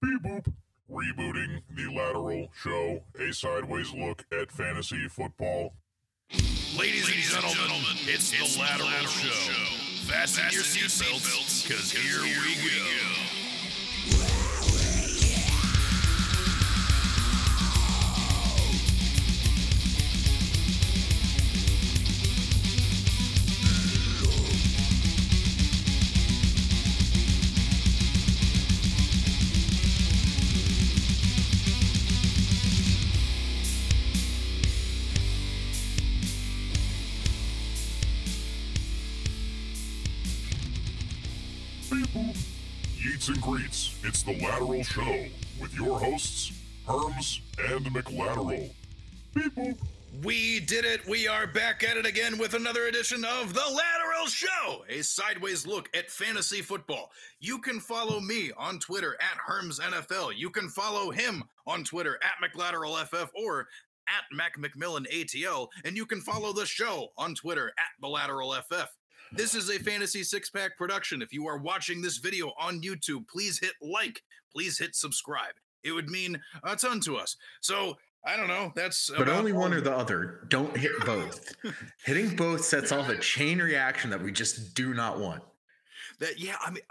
Beep boop. Rebooting the lateral show, a sideways look at fantasy football. Ladies, and gentlemen, gentlemen it's, the Lateral, Show. Fasten, your seatbelts, because here, we go. It's the lateral show with your hosts, Herms and McLateral. Beep boop. We did it. We are back at it again with another edition of The Lateral Show, a sideways look at fantasy football. You can follow me on Twitter at Herms NFL. You can follow him on Twitter at McLateralFF or at Mac McMillan ATL. And you can follow the show on Twitter at The Lateral FF. This is a fantasy six pack production. If you are watching this video on YouTube, please hit like, please hit subscribe. It would mean a ton to us. So, I don't know. That's But only one or the other. Don't hit both. Hitting both sets off a chain reaction that we just do not want. That yeah, I mean,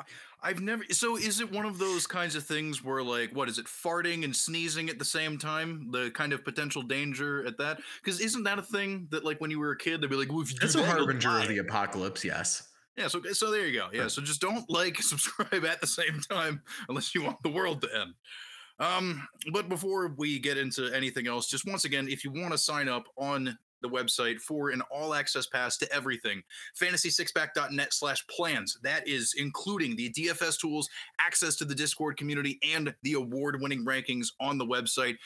I've never. So is it one of those kinds of things where like, what is it, farting and sneezing at the same time? The kind of potential danger at that? Because isn't that a thing that like when you were a kid, they'd be like, well, if you do That's a that, harbinger of the apocalypse, yes. Yeah, so so there you go. Yeah, so just don't like subscribe at the same time unless you want the world to end. Um, but before we get into anything else, just once again, if you want to sign up on the website for an all access pass to everything, fantasy6pack.net slash plans. That is including the DFS tools, access to the Discord community, and the award winning rankings on the website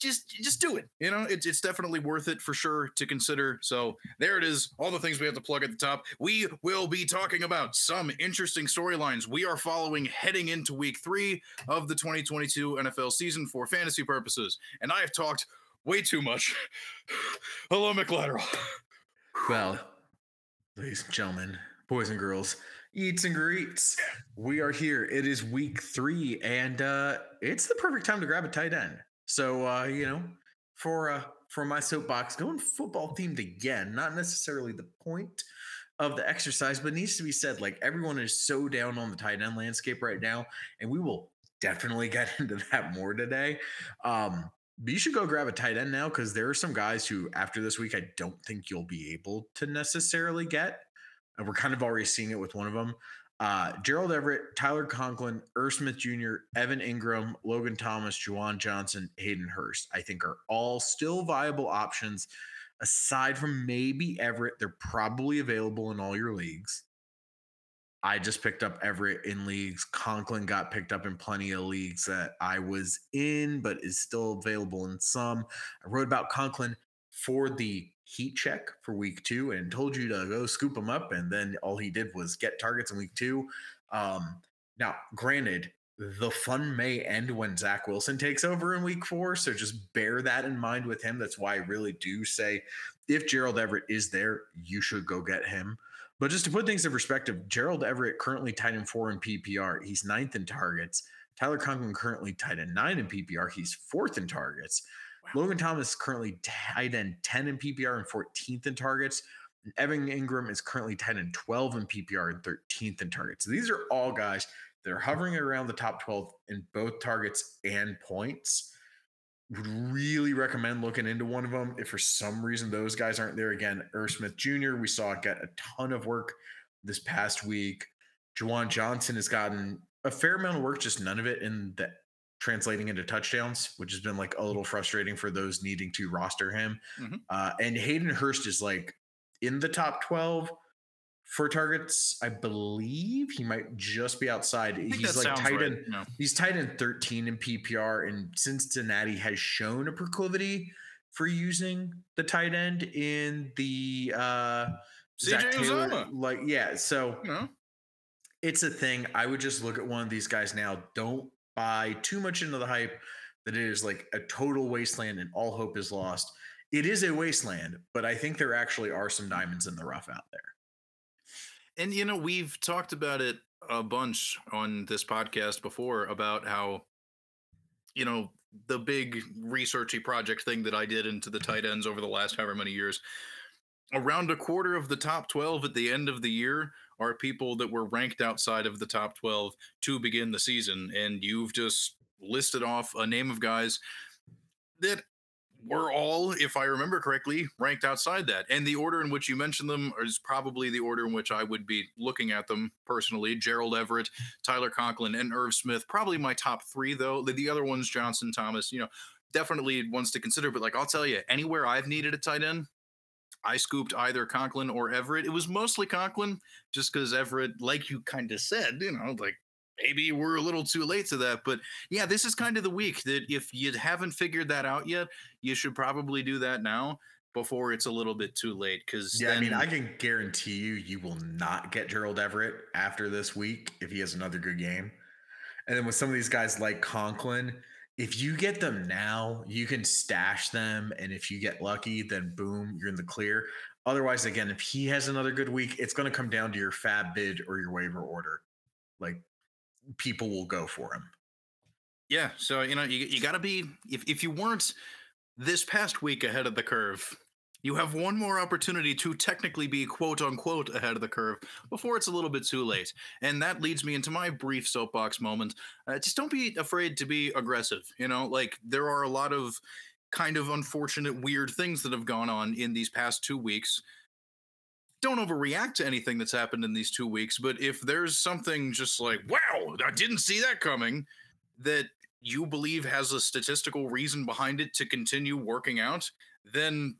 just just do it. You know, it's it's definitely worth it for sure to consider. So there it is. All the things we have to plug at the top. We will be talking about some interesting storylines we are following heading into week three of the 2022 NFL season for fantasy purposes. And I have talked way too much. Hello, McLateral. Well, ladies and gentlemen, boys and girls, eats and greets. We are here. It is week three, and uh it's the perfect time to grab a tight end. So uh, you know, for uh for my soapbox, going football themed again, not necessarily the point of the exercise, but needs to be said, like everyone is so down on the tight end landscape right now, and we will definitely get into that more today. Um, you should go grab a tight end now because there are some guys who, after this week, I don't think you'll be able to necessarily get. And we're kind of already seeing it with one of them. Uh, Gerald Everett, Tyler Conklin, Irv Smith Jr., Evan Engram, Logan Thomas, Juwan Johnson, Hayden Hurst, I think are all still viable options. Aside from maybe Everett, they're probably available in all your leagues. I just picked up Everett in leagues. Conklin got picked up in plenty of leagues that I was in, but is still available in some. I wrote about Conklin for the heat check for week two and told you to go scoop him up. And then all he did was get targets in week two. Um, now, granted, the fun may end when Zach Wilson takes over in week four. So just bear that in mind with him. That's why I really do say if Gerald Everett is there, you should go get him. But just to put things in perspective, Gerald Everett currently tied in four in PPR. He's ninth in targets. Tyler Conklin currently tied in nine in PPR. He's fourth in targets. Logan Thomas currently tied in 10 in PPR and 14th in targets. And Evan Engram is currently tied in 12 in PPR and 13th in targets. So these are all guys that are hovering around the top 12 in both targets and points. Would really recommend looking into one of them. If for some reason those guys aren't there again, Irv Smith Jr., we saw get a ton of work this past week. Juwan Johnson has gotten a fair amount of work, just none of it in the translating into touchdowns, which has been like a little frustrating for those needing to roster him. Mhm. Uh, and Hayden Hurst is like in the top 12 for targets. I believe he might just be outside. He's like tight right. end. No. He's tight end 13 in PPR, and Cincinnati has shown a proclivity for using the tight end in the uh Zac Taylor. Like, yeah, so know? it's a thing. I would just look at one of these guys now. Don't buy too much into the hype that it is like a total wasteland and all hope is lost. It is a wasteland, but I think there actually are some diamonds in the rough out there. And you know, we've talked about it a bunch on this podcast before about how you know, the big researchy project thing that I did into the tight ends over the last however many years. Around a quarter of the top 12 at the end of the year are people that were ranked outside of the top 12 to begin the season. And you've just listed off a name of guys that were all, if I remember correctly, ranked outside that. And the order in which you mentioned them is probably the order in which I would be looking at them personally. Gerald Everett, Tyler Conklin, and Irv Smith. Probably my top three, though. The, the other ones, Johnson, Thomas, you know, definitely ones to consider. But like, I'll tell you, anywhere I've needed a tight end, I scooped either Conklin or Everett. It was mostly Conklin, just because Everett, like you kind of said, you know, like maybe we're a little too late to that. But yeah, this is kind of the week that if you haven't figured that out yet, you should probably do that now before it's a little bit too late. Because yeah, then, I mean, I can guarantee you, you will not get Gerald Everett after this week if he has another good game. And then with some of these guys like Conklin, if you get them now, you can stash them. And if you get lucky, then boom, you're in the clear. Otherwise, again, if he has another good week, it's going to come down to your fab bid or your waiver order. Like people will go for him. Yeah, so you know you you got to be if if you weren't this past week ahead of the curve, you have one more opportunity to technically be quote unquote ahead of the curve before it's a little bit too late. And that leads me into my brief soapbox moment. Uh, just don't be afraid to be aggressive. You know, like there are a lot of kind of unfortunate, weird things that have gone on in these past two weeks don't overreact to anything that's happened in these two weeks. But if there's something just like, wow, I didn't see that coming, that you believe has a statistical reason behind it to continue working out, then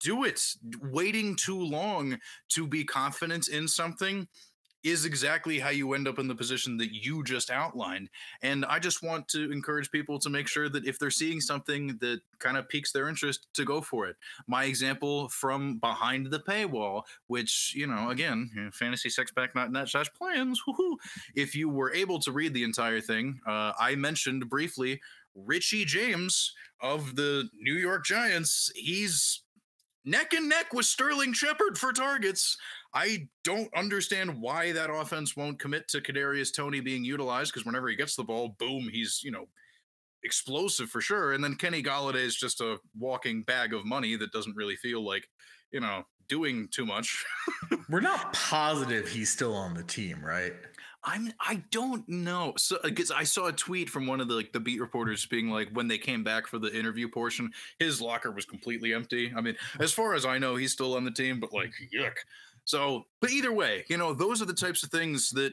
do it. Waiting too long to be confident in something is exactly how you end up in the position that you just outlined. And I just want to encourage people to make sure that if they're seeing something that kind of piques their interest, to go for it. My example from behind the paywall, which, you know, again, fantasy six pack, not net slash plans. Woo-hoo. If you were able to read the entire thing, uh, I mentioned briefly Richie James of the New York Giants. He's neck and neck with Sterling Shepard for targets. I don't understand why that offense won't commit to Kadarius Toney being utilized because whenever he gets the ball, boom, he's you know explosive for sure. And then Kenny Golladay is just a walking bag of money that doesn't really feel like you know doing too much. We're not positive he's still on the team, right? I'm I don't know. So uh, because I saw a tweet from one of the like the beat reporters being like when they came back for the interview portion, his locker was completely empty. I mean, as far as I know, he's still on the team, but like yuck. So, but either way, you know, those are the types of things that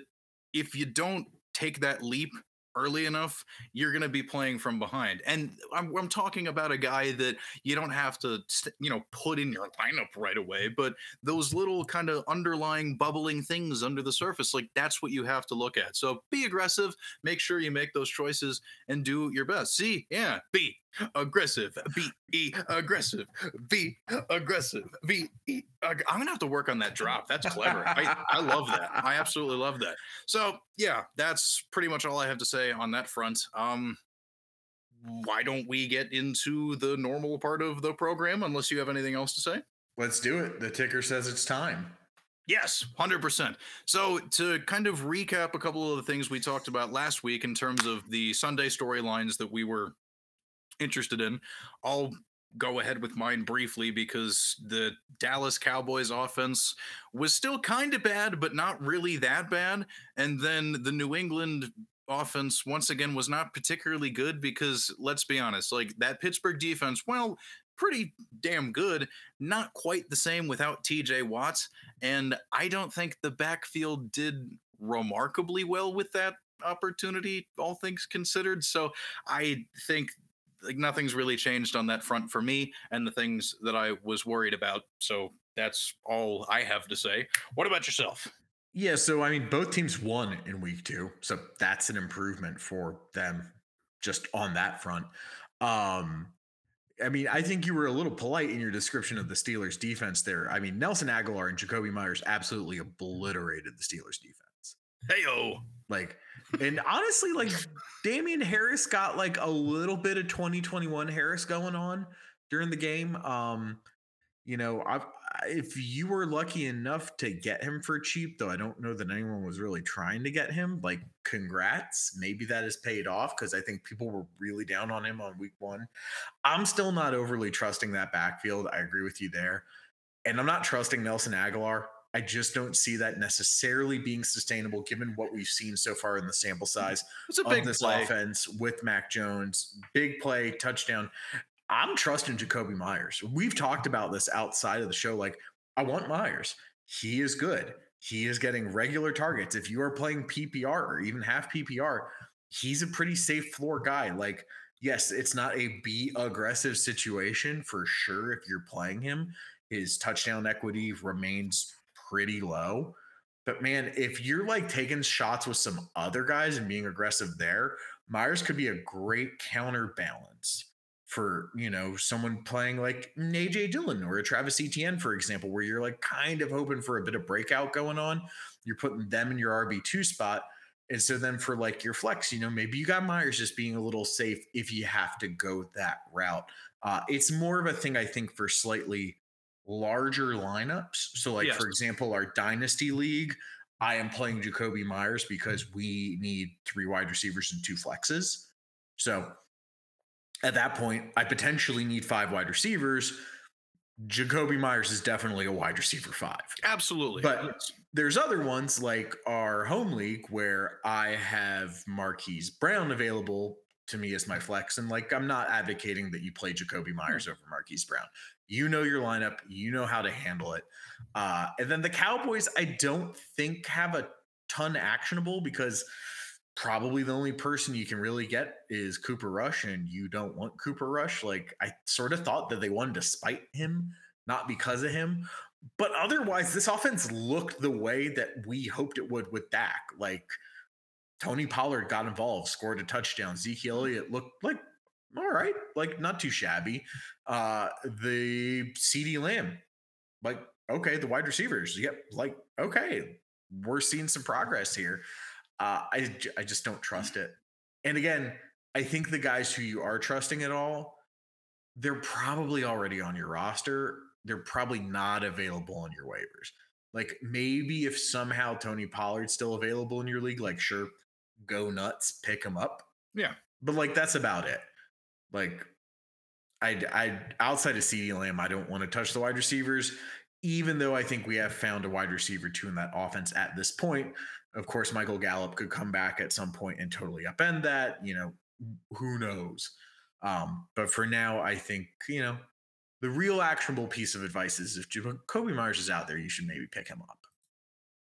if you don't take that leap early enough, you're going to be playing from behind. And I'm, I'm, talking about a guy that you don't have to, you know, put in your lineup right away, but those little kind of underlying bubbling things under the surface, like that's what you have to look at. So be aggressive, make sure you make those choices and do your best. See, yeah, be aggressive, be e aggressive, be aggressive, be e. Ag- I'm gonna have to work on that drop. That's clever. I, I love that. I absolutely love that. So yeah, that's pretty much all I have to say on that front. Um, why don't we get into the normal part of the program? Unless you have anything else to say. Let's do it. The ticker says it's time. Yes, 100%. So, to kind of recap a couple of the things we talked about last week in terms of the Sunday storylines that we were interested in. I'll go ahead with mine briefly because the Dallas Cowboys offense was still kind of bad, but not really that bad. And then the New England offense, once again, was not particularly good because let's be honest, like that Pittsburgh defense, well, pretty damn good. Not quite the same without TJ Watts. And I don't think the backfield did remarkably well with that opportunity, all things considered. So I think like nothing's really changed on that front for me and the things that I was worried about. So that's all I have to say. What about yourself? Yeah, so I mean, both teams won in week two, so that's an improvement for them just on that front. Um, I mean, I think you were a little polite in your description of the Steelers' defense there. I mean, Nelson Agholor and Jakobi Meyers absolutely obliterated the Steelers' defense. Heyo. Like, and honestly, like Damien Harris got like a little bit of 2021 Harris going on during the game. Um, You know, I've, if you were lucky enough to get him for cheap, though I don't know that anyone was really trying to get him, like, congrats. Maybe that has paid off because I think people were really down on him on week one. I'm still not overly trusting that backfield. I agree with you there. And I'm not trusting Nelson Agholor. I just don't see that necessarily being sustainable given what we've seen so far in the sample mm-hmm. size It's a of big this play. offense with Mac Jones. Big play, touchdown. I'm trusting Jakobi Meyers. We've talked about this outside of the show. Like, I want Meyers. He is good. He is getting regular targets. If you are playing PPR or even half PPR, he's a pretty safe floor guy. Like, yes, it's not a be aggressive situation for sure if you're playing him. His touchdown equity remains pretty low. But man, if you're like taking shots with some other guys and being aggressive there, Meyers could be a great counterbalance for you know someone playing like an AJ Dillon or a Travis Etienne, for example, where you're like kind of hoping for a bit of breakout going on. You're putting them in your RB two spot, and so then for like your flex, you know maybe you got Meyers just being a little safe if you have to go that route. Uh, it's more of a thing I think for slightly larger lineups. So like Yes. for example, our dynasty league. I am playing Jakobi Meyers because we need three wide receivers and two flexes. So at that point, I potentially need five wide receivers. Jakobi Meyers is definitely a wide receiver five. Absolutely. But- There's other ones like our home league where I have Marquise Brown available to me as my flex. And like, I'm not advocating that you play Jakobi hmm. Meyers over Marquise Brown. You know your lineup, you know how to handle it. Uh, and then the Cowboys, I don't think have a ton actionable because probably the only person you can really get is Cooper Rush, and you don't want Cooper Rush. Like, I sort of thought that they wanted to spite him, not because of him. But otherwise, this offense looked the way that we hoped it would with Dak. Like Tony Pollard got involved, scored a touchdown. Zeke Elliott looked like all right, like not too shabby. Uh the CeeDee Lamb, like okay, the wide receivers, yep, like okay, we're seeing some progress here. Uh, I I just don't trust it. And again, I think the guys who you are trusting at all, they're probably already on your roster. They're probably not available on your waivers. Like maybe if somehow Tony Pollard's still available in your league, like sure, go nuts, pick him up. Yeah. But like that's about it. Like I I outside of CeeDee Lamb, I don't want to touch the wide receivers, even though I think we have found a wide receiver two in that offense at this point. Of course, Michael Gallup could come back at some point and totally upend that. You know, who knows? Um, but for now, I think, you know, the real actionable piece of advice is if Kobe Meyers is out there, you should maybe pick him up.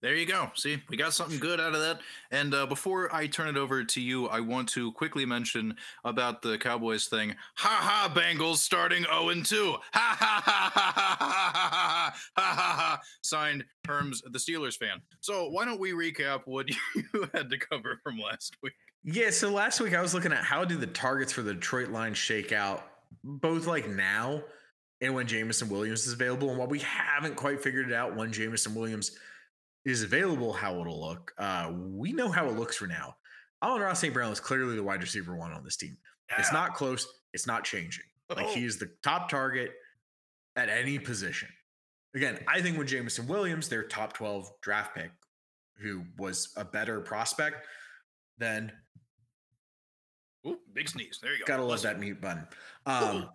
There you go. See, we got something good out of that. And uh, before I turn it over to you, I want to quickly mention about the Cowboys thing. Ha ha, Bengals starting 0 and 2. Ha ha ha ha ha ha ha ha ha ha. Signed Herms, the Steelers fan. So why don't we recap what you had to cover from last week? Yeah, so last week I was looking at how do the targets for the Detroit Lions shake out, both like now and when Jameson Williams is available. And while we haven't quite figured it out when Jameson Williams is available, how it'll look, uh, we know how it looks for now. Amon Ra St. Brown is clearly the wide receiver one on this team. It's not close, it's not changing. Like Oh. he is the top target at any position. Again, I think with Jameson Williams, their top 12 draft pick, who was a better prospect than Ooh, big sneeze. There you go. Gotta love that mute button. Um,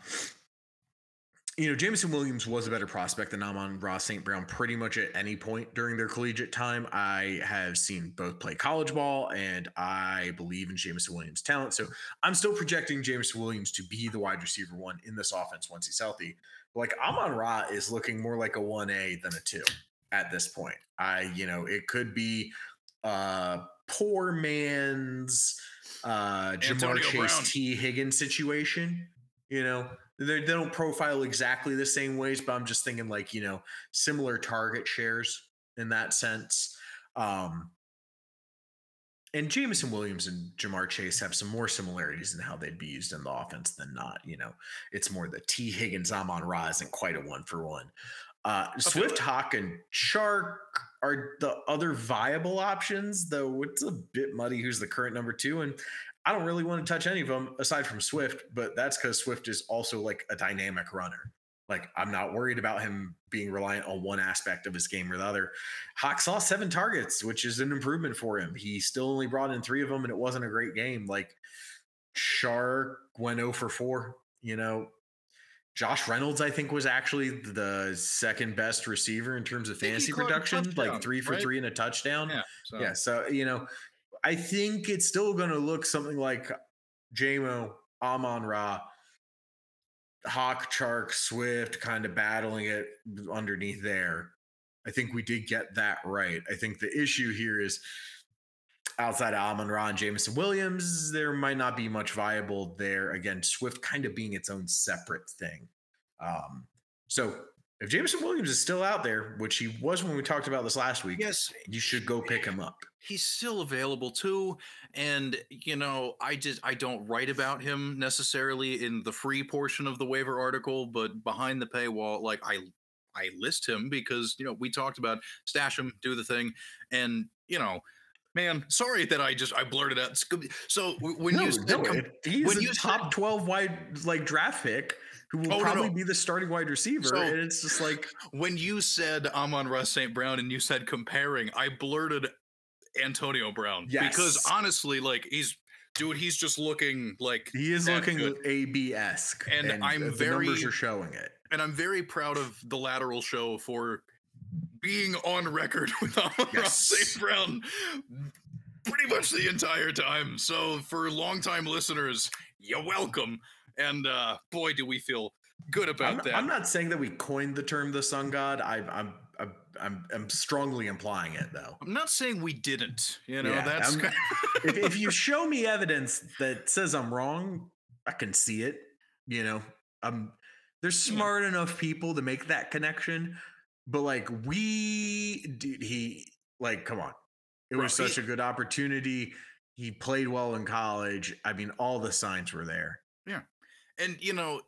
you know, Jameson Williams was a better prospect than Amon Ra St. Brown pretty much at any point during their collegiate time. I have seen both play college ball and I believe in Jameson Williams' talent. So I'm still projecting Jameson Williams to be the wide receiver one in this offense once he's healthy. Like Amon Ra is looking more like a 1A than a 2 at this point. I, you know, it could be uh poor man's uh Ja'Marr Antonio Chase Brown. Tee Higgins situation. You know, they don't profile exactly the same ways, but I'm just thinking like, you know, similar target shares in that sense. Um and Jameson Williams and Ja'Marr Chase have some more similarities in how they'd be used in the offense than not. You know, it's more the Tee Higgins Amon Ra isn't quite a one for one. Uh, Swift. Hock, and Chark are the other viable options, though it's a bit muddy who's the current number two. And I don't really want to touch any of them aside from Swift, but that's because Swift is also like a dynamic runner. Like, I'm not worried about him being reliant on one aspect of his game or the other. Hock saw seven targets, which is an improvement for him. He still only brought in three of them, and it wasn't a great game. Like, Chark went 0 for 4. You know, Josh Reynolds, I think, was actually the second best receiver in terms of fantasy production, like three for right? three and a touchdown. Yeah so. yeah. So, you know, I think it's still going to look something like JMO, Amon Ra, Hock, Chark, Swift kind of battling it underneath there. I think we did get that right. I think the issue here is outside of Amon Ra and Jameson Williams, there might not be much viable there. Again, Swift kind of being its own separate thing. Um, so if Jameson Williams is still out there, which he was when we talked about this last week, yes, you should go pick him up. He's still available too, and you know, I just I don't write about him necessarily in the free portion of the waiver article, but behind the paywall, like I I list him because you know we talked about stash him, do the thing, and you know man sorry that i just i blurted out. So when no, you no, he's when you top said, 12 wide like draft pick who will oh, probably no, be the starting wide receiver. So, and it's just like when you said Amon Ra St. Brown and you said comparing, I blurted Antonio Brown. Yes. Because honestly, like he's dude, he's just looking like he is looking AB esque. And, and, I'm very numbers are showing it. And I'm very proud of the lateral show for being on record with Amon yes. Ra St. Brown pretty much the entire time. So for longtime listeners, you're welcome. And uh, boy, do we feel good about I'm, that. I'm not saying that we coined the term the sun god. I, I'm I'm I'm, I'm strongly implying it though. I'm not saying we didn't. You know, yeah, that's kind of if, if you show me evidence that says I'm wrong, I can see it. You know, I'm there's smart yeah. enough people to make that connection, but like we, dude, he like, come on, it was such a good opportunity. He played well in college. I mean, all the signs were there. Yeah and you know,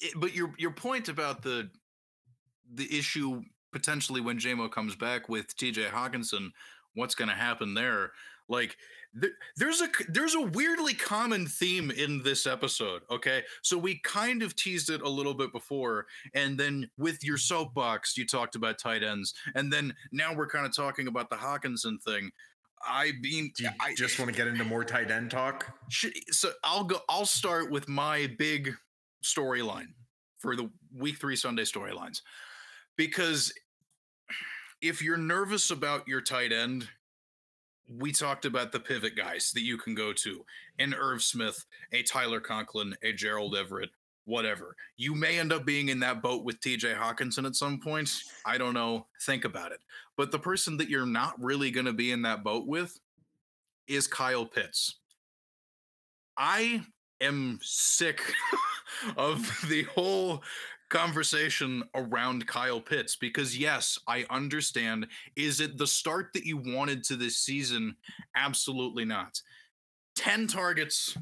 it, but your your point about the the issue potentially when JMO comes back with TJ Hockenson, what's going to happen there? Like there's a there's a weirdly common theme in this episode okay so we kind of teased it a little bit before and then with your soapbox you talked about tight ends and then now we're kind of talking about the Hockenson thing I mean, Do you I just want to get into more tight end talk. So I'll go. I'll start with my big storyline for the week three Sunday storylines, because if you're nervous about your tight end, we talked about the pivot guys that you can go to, an Irv Smith, a Tyler Conklin, a Gerald Everett, whatever. You may end up being in that boat with TJ Hockenson at some point. I don't know. Think about it. But the person that you're not really going to be in that boat with is Kyle Pitts. I am sick of the whole conversation around Kyle Pitts because, yes, I understand. Is it the start that you wanted to this season? Absolutely not. 10 targets,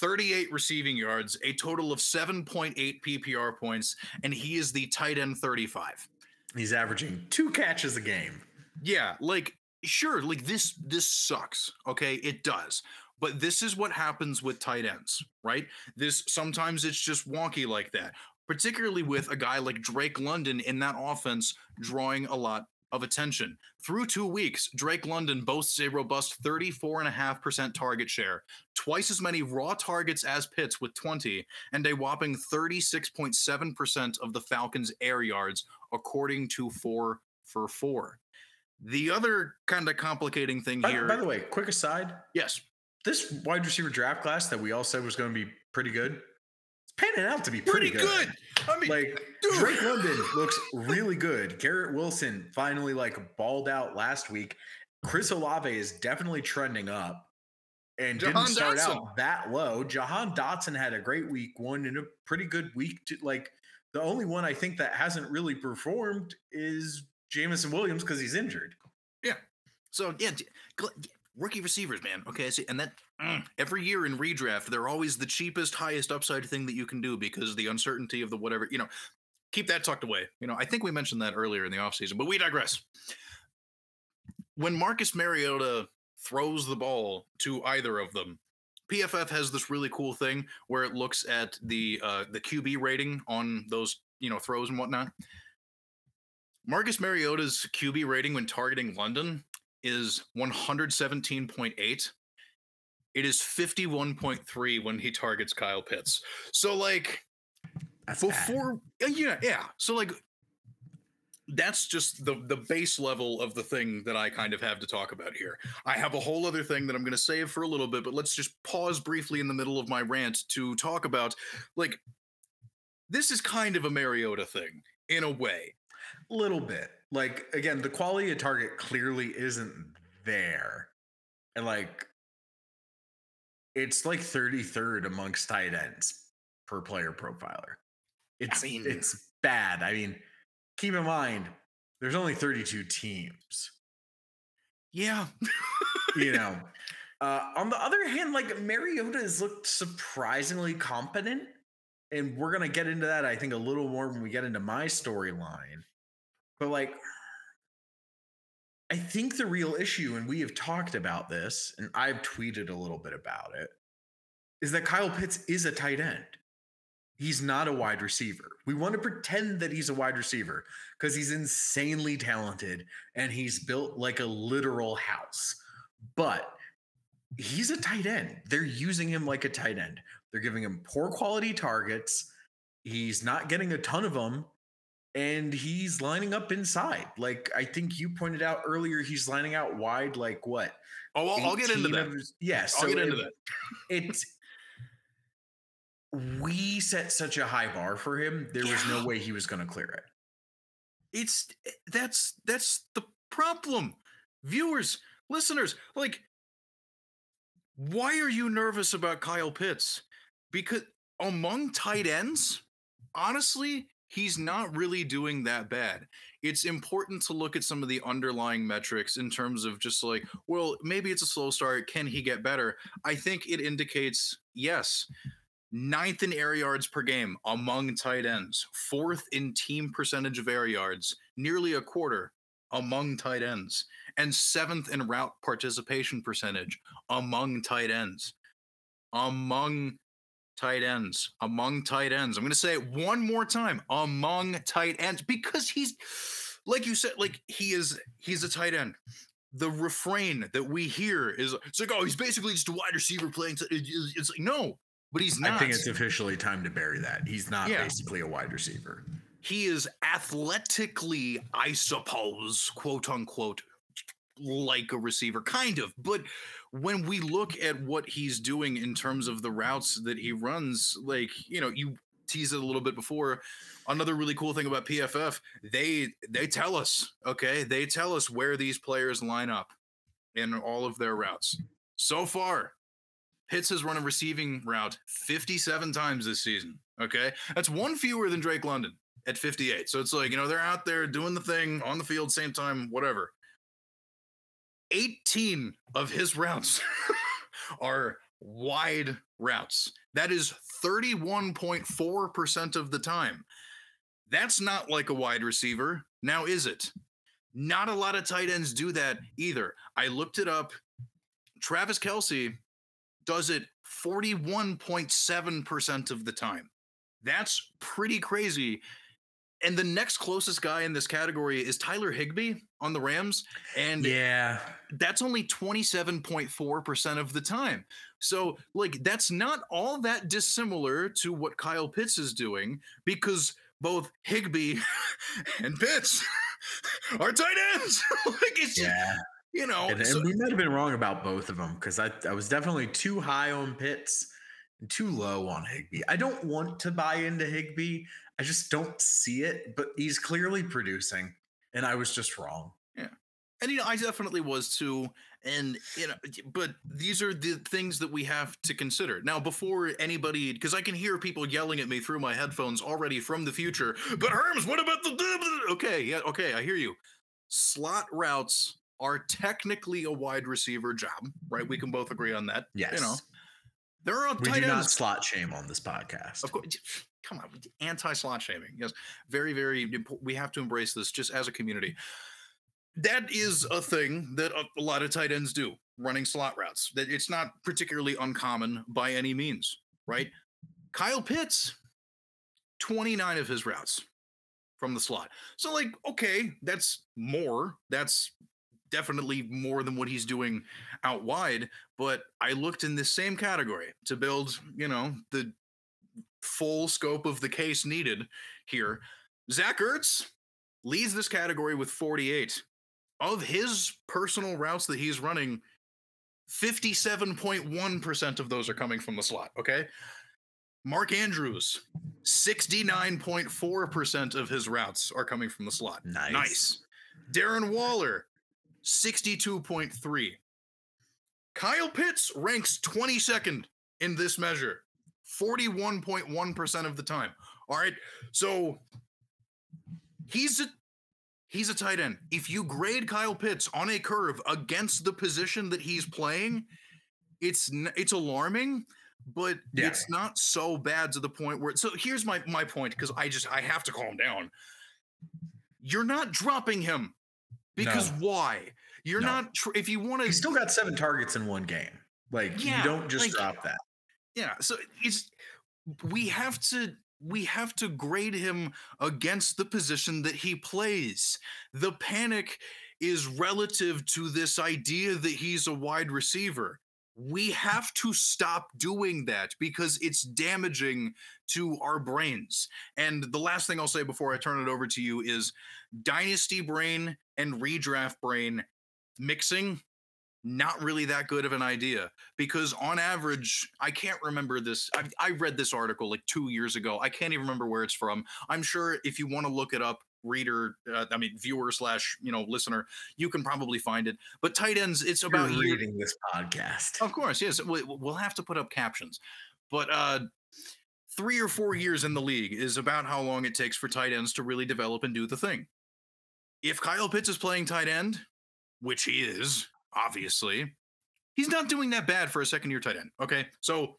38 receiving yards, a total of 7.8 PPR points, and he is the tight end 35. He's averaging two catches a game. Yeah, like sure, like this this sucks. Okay, it does. But this is what happens with tight ends, right? This sometimes it's just wonky like that. Particularly with a guy like Drake London in that offense drawing a lot of attention. Through two weeks, Drake London boasts a robust 34.5% target share, twice as many raw targets as Pitts with 20, and a whopping 36.7% of the Falcons' air yards, according to 4 for 4. The other kind of complicating thing by, here. By the way, quick aside. Yes. This wide receiver draft class that we all said was going to be pretty good panning out to be pretty, pretty good. good. I mean, like dude. Drake London looks really good. Garrett Wilson finally like balled out last week. Chris Olave is definitely trending up and Jahan didn't start Dotson. out that low. Jahan Dotson had a great week one and a pretty good week. To, like the only one I think that hasn't really performed is Jameson Williams because he's injured. Yeah. So yeah, rookie receivers, man. Okay, see, and that mm, every year in redraft, they're always the cheapest, highest upside thing that you can do because the uncertainty of the whatever, you know, keep that tucked away. You know, I think we mentioned that earlier in the offseason, but we digress. When Marcus Mariota throws the ball to either of them, PFF has this really cool thing where it looks at the uh, the QB rating on those you know throws and whatnot. Marcus Mariota's QB rating when targeting London is 117.8. It is 51.3 when he targets Kyle Pitts. So like That's bad. before uh, yeah, yeah. So like that's just the the base level of the thing that I kind of have to talk about here. I have a whole other thing that I'm going to save for a little bit, but let's just pause briefly in the middle of my rant to talk about like this is kind of a Mariota thing in a way. A little bit. Like again, the quality of target clearly isn't there. And like it's like 33rd amongst tight ends per player profiler. It's mean- it's bad. I mean, keep in mind there's only 32 teams. Yeah. You know. Uh, on the other hand, like Mariota has looked surprisingly competent. And we're gonna get into that, I think, a little more when we get into my storyline. But like I think the real issue, and we have talked about this, and I've tweeted a little bit about it, is that Kyle Pitts is a tight end. He's not a wide receiver. We want to pretend that he's a wide receiver because he's insanely talented and he's built like a literal house. But he's a tight end. They're using him like a tight end. They're giving him poor quality targets. He's not getting a ton of them and he's lining up inside. Like I think you pointed out earlier, he's lining out wide. Like what? Oh, I'll, I'll get into that. his- yeah, I'll so get into it- that. It's we set such a high bar for him. There was no way he was going to clear it. It's eh, that's that's the problem. Viewers, listeners, like why are you nervous about Kyle Pitts? Because among tight ends, honestly, he's not really doing that bad. It's important to look at some of the underlying metrics in terms of just like, well, maybe it's a slow start. Can he get better? I think it indicates yes. Ninth in air yards per game among tight ends, fourth in team percentage of air yards, nearly a quarter among tight ends, and seventh in route participation percentage among tight ends. Among tight ends, among tight ends. I'm going to say it one more time among tight ends because he's, like you said, like he is, he's a tight end. The refrain that we hear is it's like, oh, he's basically just a wide receiver playing. t- It's like, no, but he's not. I think it's officially time to bury that. He's not Yeah. basically a wide receiver. he is athletically, I suppose, quote unquote, like a receiver, kind of. But when we look at what he's doing in terms of the routes that he runs, like, you know, you teased it a little bit before. Another really cool thing about PFF, they they tell us, okay, they tell us where these players line up in all of their routes. So far, Pitts has run a receiving route 57 times this season. Okay. That's one fewer than Drake London at 58. So it's like, you know, they're out there doing the thing on the field, same time, whatever. 18 of his routes are wide routes. That is 31.4% of the time. That's not like a wide receiver. Now, is it? Not a lot of tight ends do that either. I looked it up. Travis Kelce does it 41.7% of the time. That's pretty crazy. And the next closest guy in this category is Tyler Higbee on the Rams. And Yeah. that's only 27.4% of the time. So, like, that's not all that dissimilar to what Kyle Pitts is doing because both Higbee and Pitts are tight ends. like, it's just, Yeah. you know, And, so- and we might have been wrong about both of them because I, I was definitely too high on Pitts and too low on Higbee. I don't want to buy into Higbee. I just don't see it, but he's clearly producing, and I was just wrong. Yeah. And you know i definitely was too and you know but these are the things that we have to consider now before anybody because i can hear people yelling at me through my headphones already from the future but herms what about the okay yeah okay i hear you slot routes are technically a wide receiver job right we can both agree on that Yes. you know there are we tight do not slot shame on this podcast. of course come on anti-slot shaming yes very very impo- we have to embrace this just as a community that is a thing that a, a lot of tight ends do running slot routes that it's not particularly uncommon by any means right kyle pitts 29 of his routes from the slot. So, like, okay, that's more. That's definitely more than what he's doing out wide. But I looked in this same category to build, you know, the full scope of the case needed here. Zach Ertz leads this category with 48. Of his personal routes that he's running, 57.1% of those are coming from the slot. Okay. Mark Andrews, 69.4% of his routes are coming from the slot. Nice. Nice. Darren Waller, 62.3. Kyle Pitts ranks 22nd in this measure, 41.1% of the time. All right. So he's a he's a tight end. If you grade Kyle Pitts on a curve against the position that he's playing, it's it's alarming, but Yeah. it's not so bad to the point where. So here's my my point because I just I have to calm down. You're not dropping him because No. why? You're No. not. Tr- if you want He to, still got seven targets in one game. Like Yeah, you don't just like- drop that. Yeah. So it's we have to we have to grade him against the position that he plays. The panic is relative to this idea that he's a wide receiver. We have to stop doing that because it's damaging to our brains. And the last thing I'll say before I turn it over to you is dynasty brain and redraft brain mixing not really that good of an idea because on average i can't remember this I, I read this article like two years ago i can't even remember where it's from i'm sure if you want to look it up reader uh, i mean viewer slash you know listener you can probably find it but tight ends it's about You're year- reading this podcast. of course, yes. we- We'll have to put up captions, but uh, three or four years in the league is about how long it takes for tight ends to really develop and do the thing. If Kyle Pitts is playing tight end, which he is, obviously, he's not doing that bad for a second year tight end. Okay, so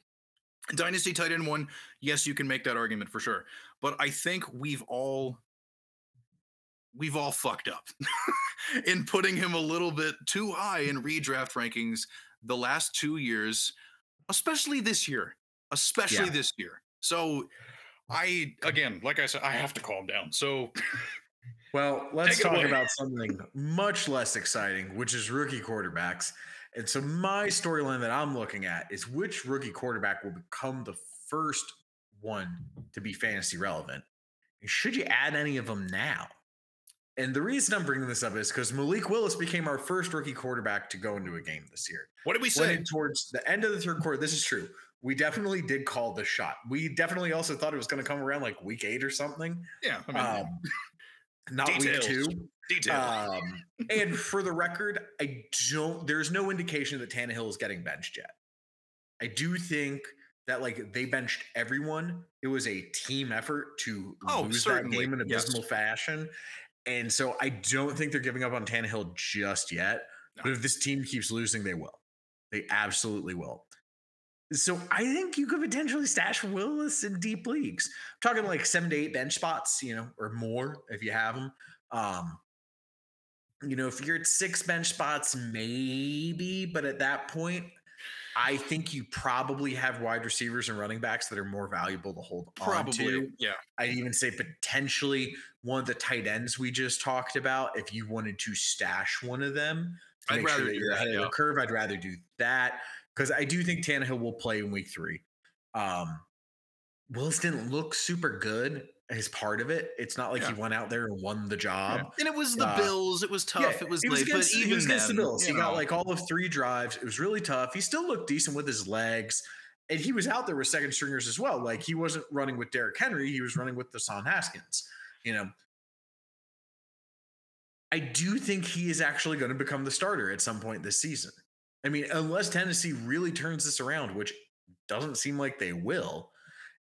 dynasty tight end one, yes, you can make that argument for sure, but I think we've all we've all fucked up in putting him a little bit too high in redraft rankings the last two years, especially this year, especially Yeah. this year. So I again, like I said, I have to calm down. So Well, let's talk away. about something much less exciting, which is rookie quarterbacks. And so my storyline that I'm looking at is which rookie quarterback will become the first one to be fantasy relevant. And should you add any of them now? And the reason I'm bringing this up is because Malik Willis became our first rookie quarterback to go into a game this year. what did we say? towards the end of the third quarter. This is true. We definitely did call the shot. We definitely also thought it was going to come around like week eight or something. Yeah, I mean, Um, not Details. week two. detail. Um, and for the record, I don't. There's no indication that Tannehill is getting benched yet. I do think that like they benched everyone. It was a team effort to Oh, lose certainly, that game in yes. abysmal fashion, and so I don't think they're giving up on Tannehill just yet. No. But if this team keeps losing, they will. They absolutely will. So I think you could potentially stash Willis in deep leagues. I'm talking like seven to eight bench spots, you know, or more if you have them. Um, you know, if you're at six bench spots, maybe, but at that point, I think you probably have wide receivers and running backs that are more valuable to hold on to. yeah. I'd even say potentially one of the tight ends we just talked about. If you wanted to stash one of them, I'd make sure that you're ahead of the curve, I'd rather do that because I do think Tannehill will play in week three. Um, Willis didn't look super good as part of it. It's not like he went out there and won the job. And it was the Uh, Bills. It was tough. Yeah, it was he was late, against, but he even was against then, the Bills. you He got like all of three drives. It was really tough. He still looked decent with his legs, and he was out there with second stringers as well. Like he wasn't running with Derrick Henry. He was running with Deshaun Haskins. You know, I do think he is actually going to become the starter at some point this season. I mean, unless Tennessee really turns this around, which doesn't seem like they will.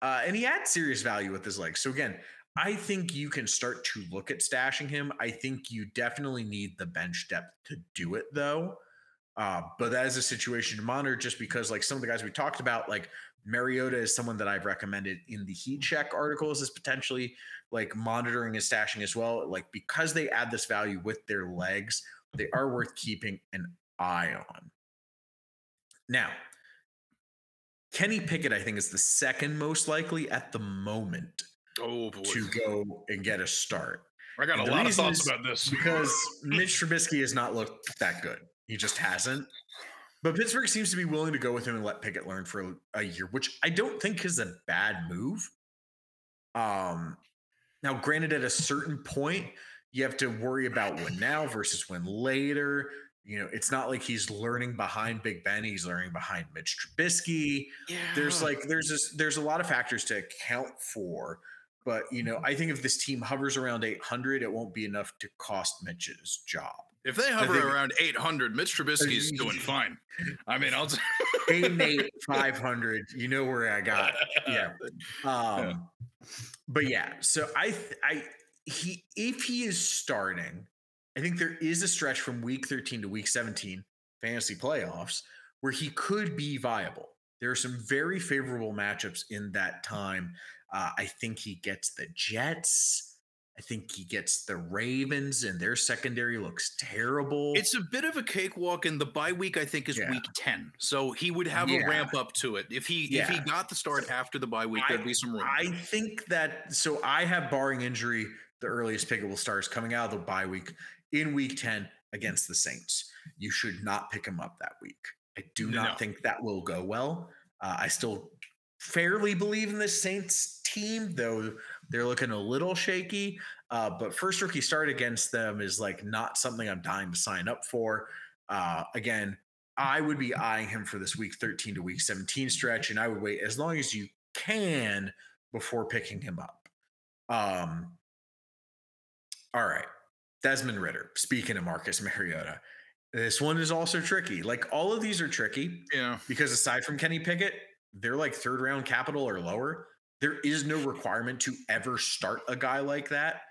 Uh, and he had serious value with his legs. So again, I think you can start to look at stashing him. I think you definitely need the bench depth to do it, though. Uh, but that is a situation to monitor just because, like some of the guys we talked about, like Mariota is someone that I've recommended in the heat check articles as potentially like monitoring and stashing as well. Like because they add this value with their legs, they are worth keeping an eye on. Now, Kenny Pickett, I think, is the second most likely at the moment Oh to go and get a start. I got and a lot of thoughts about this because Mitch Trubisky has not looked that good. He just hasn't. But Pittsburgh seems to be willing to go with him and let Pickett learn for a, a year, which I don't think is a bad move. Um, now, granted, at a certain point, you have to worry about when now versus when later. You know, it's not like he's learning behind Big Ben; he's learning behind Mitch Trubisky. yeah, There's like there's this, there's a lot of factors to account for. But you know, I think if this team hovers around 800, it won't be enough to cost Mitch's job. if they hover think- around 800, Mitch Trubisky's doing fine. I mean, I'll. T- Eight and eight, 500. You know where I got. it. Yeah. Um, but yeah, so I, I, he, if he is starting, I think there is a stretch from week 13 to week 17 fantasy playoffs where he could be viable. There are some very favorable matchups in that time. Uh, I think he gets the Jets. I think he gets the Ravens, and their secondary looks terrible. It's a bit of a cakewalk, and the bye week I think is Yeah. week ten, so he would have Yeah. a ramp up to it. If he if he got the start after the bye week, I- there'd be some room. I think that so I have barring injury, the earliest pick will start is coming out of the bye week in week 10 against the Saints. You should not pick him up that week. I do No. not think that will go well. Uh, I still fairly believe in the Saints team, though they're looking a little shaky. Uh, but first rookie start against them is like not something I'm dying to sign up for. Uh, again, I would be eyeing him for this week 13 to week 17 stretch, and I would wait as long as you can before picking him up. Um, all right. Desmond Ridder, speaking of Marcus Mariota, this one is also tricky. Like all of these are tricky yeah, because aside from Kenny Pickett, they're like third round capital or lower. There is no requirement to ever start a guy like that.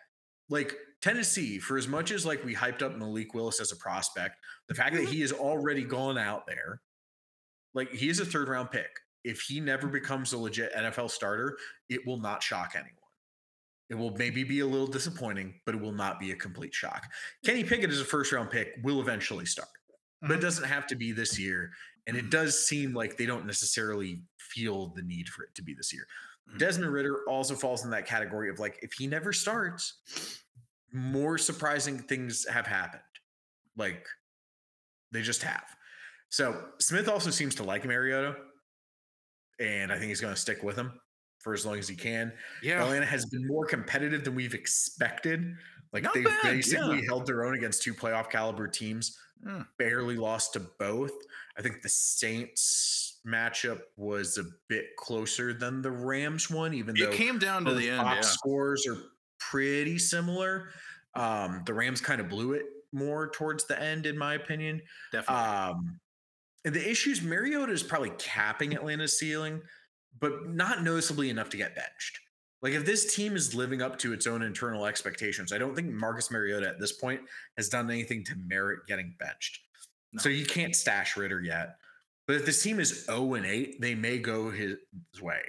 Like Tennessee, for as much as like we hyped up Malik Willis as a prospect, the fact that he has already gone out there, like he is a third round pick. If he never becomes a legit NFL starter, it will not shock anyone. It will maybe be a little disappointing, but it will not be a complete shock. Kenny Pickett is a first round pick, will eventually start, but it Mhm. doesn't have to be this year. And it does seem like they don't necessarily feel the need for it to be this year. Mhm. Desmond Ridder also falls in that category of like, if he never starts, more surprising things have happened. Like they just have. So Smith also seems to like Mariota. And I think he's going to stick with him for as long as he can. yeah. Atlanta has been more competitive than we've expected. Like Not they've bad, basically yeah. held their own against two playoff caliber teams, Hmm. barely lost to both. I think the Saints matchup was a bit closer than the Rams one, even though It came down to the end. box Yeah, scores are pretty similar. Um, the Rams kind of blew it more towards the end, in my opinion. definitely. Um, and the issue is Mariota is probably capping Atlanta's ceiling, but not noticeably enough to get benched. Like if this team is living up to its own internal expectations, I don't think Marcus Mariota at this point has done anything to merit getting benched. So you can't stash Ridder yet. But if this team is 0 and 8, they may go his way.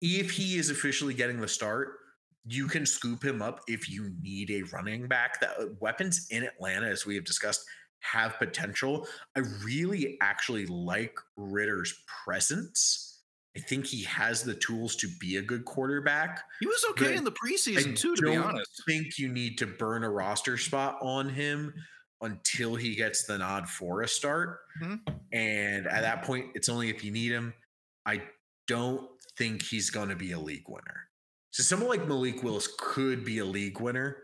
If he is officially getting the start, you can scoop him up if you need a running back. That uh, weapons in Atlanta, as we have discussed, have potential. I really actually like Ridder's presence. I think he has the tools to be a good quarterback. he was okay in the preseason I too, to be honest. I don't think you need to burn a roster spot on him until he gets the nod for a start. Mhm. And at that point, it's only if you need him. I don't think he's going to be a league winner. So someone like Malik Willis could be a league winner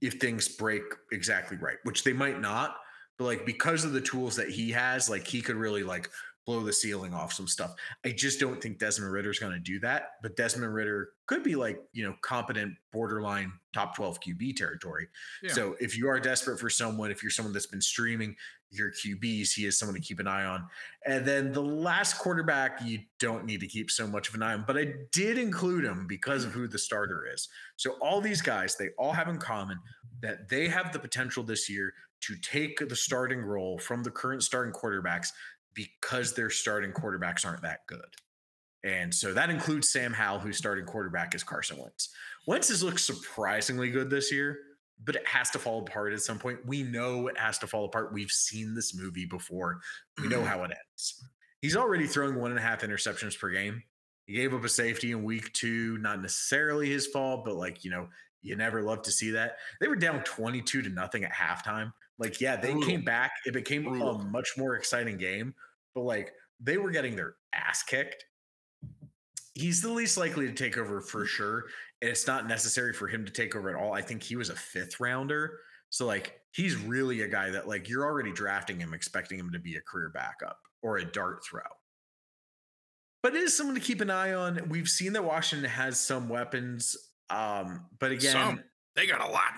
if things break exactly right, which they might not. But like because of the tools that he has, like he could really like blow the ceiling off some stuff. I just don't think Desmond Ridder is going to do that. But Desmond Ridder could be like, you know, competent borderline top 12 QB territory. Yeah. So if you are desperate for someone, if you're someone that's been streaming your QBs, he is someone to keep an eye on. And then the last quarterback, you don't need to keep so much of an eye on, but I did include him because of who the starter is. So all these guys, they all have in common that they have the potential this year to take the starting role from the current starting quarterbacks because their starting quarterbacks aren't that good. And so that includes Sam Howell, whose starting quarterback is Carson Wentz. Wentz has looked surprisingly good this year, but it has to fall apart at some point. We know it has to fall apart. We've seen this movie before. We know mm-hmm. how it ends. He's already throwing one and a half interceptions per game. He gave up a safety in week two, not necessarily his fault, but like, you know, you never love to see that. They were down 22 to nothing at halftime. Like, yeah, they Brutal. came back. It became Brutal. a much more exciting game, but like they were getting their ass kicked. He's the least likely to take over for sure. And it's not necessary for him to take over at all. I think he was a fifth rounder. So like he's really a guy that like you're already drafting him, expecting him to be a career backup or a dart throw. But it is someone to keep an eye on. We've seen that Washington has some weapons. Um, but again, Some. They got a lot.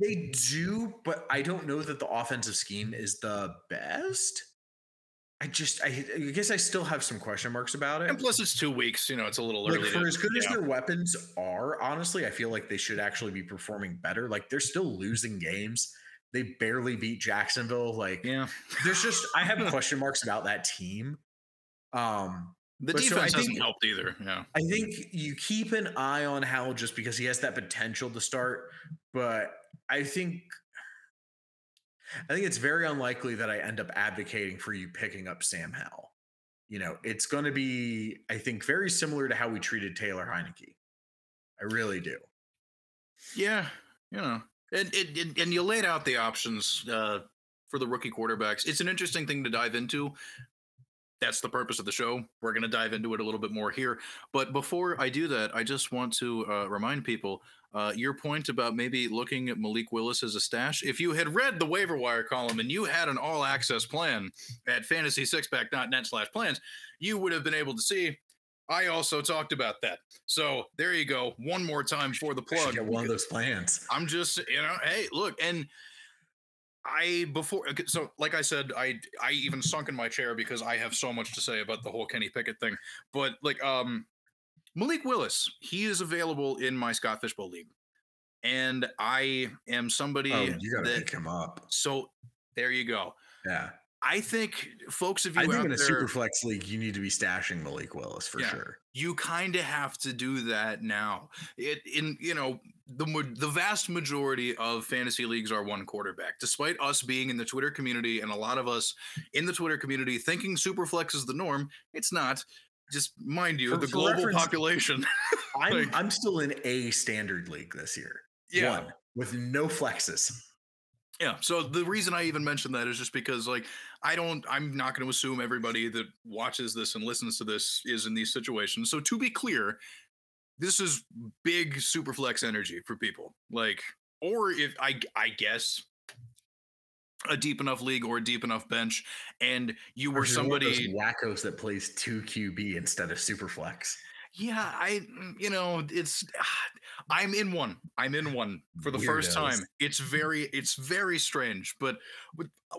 they do, but I don't know that the offensive scheme is the best. I just, I, I guess I still have some question marks about it. And plus, it's two weeks. You know, it's a little Like early. for to- as good as their weapons are, honestly, I feel like they should actually be performing better. Like they're still losing games. They barely beat Jacksonville. Like yeah, there's just I have question marks about that team. Um, the But so I defense hasn't think- helped either. Yeah, I think you keep an eye on Howell just because he has that potential to start, but I think I think it's very unlikely that I end up advocating for you picking up Sam Howell. You know, it's going to be I think very similar to how we treated Taylor Heinicke. I really do. yeah, you know, and and, and, you laid out the options uh, for the rookie quarterbacks. It's an interesting thing to dive into. That's the purpose of the show. We're going to dive into it a little bit more here. But before I do that, I just want to uh, remind people uh, your point about maybe looking at Malik Willis as a stash. If you had read the waiver wire column and you had an all access plan at fantasy6pack.net slash plans, you would have been able to see. I also talked about that. So there you go. One more time for the plug. get one of those plans. I'm just, you know, hey, look, and I before so like I said, I I even sunk in my chair because I have so much to say about the whole Kenny Pickett thing. But like um Malik Willis, he is available in my Scott Fish Bowl league. And I am somebody Oh, you got to that pick him up. so there you go. Yeah. I think folks of you I think in a there, super flex league, you need to be stashing Malik Willis for Yeah. sure. you kind of have to do that now. It in you know the the vast majority of fantasy leagues are one quarterback. Despite us being in the Twitter community and a lot of us in the Twitter community thinking super flex is the norm, it's not. Just mind you, For- the for global population. I'm Like- I'm still in a standard league this year. yeah, One with no flexes. Yeah. So the reason I even mentioned that is just because, like, I don't, I'm not going to assume everybody that watches this and listens to this is in these situations. So to be clear, this is big super flex energy for people. Like, or if I, I guess, a deep enough league or a deep enough bench, and you were Or you're one of those somebody. wackos that plays two QB instead of super flex. Yeah, I, mm, you know, it's, I'm in one. I'm in one for the first time. It's very, it's very strange, but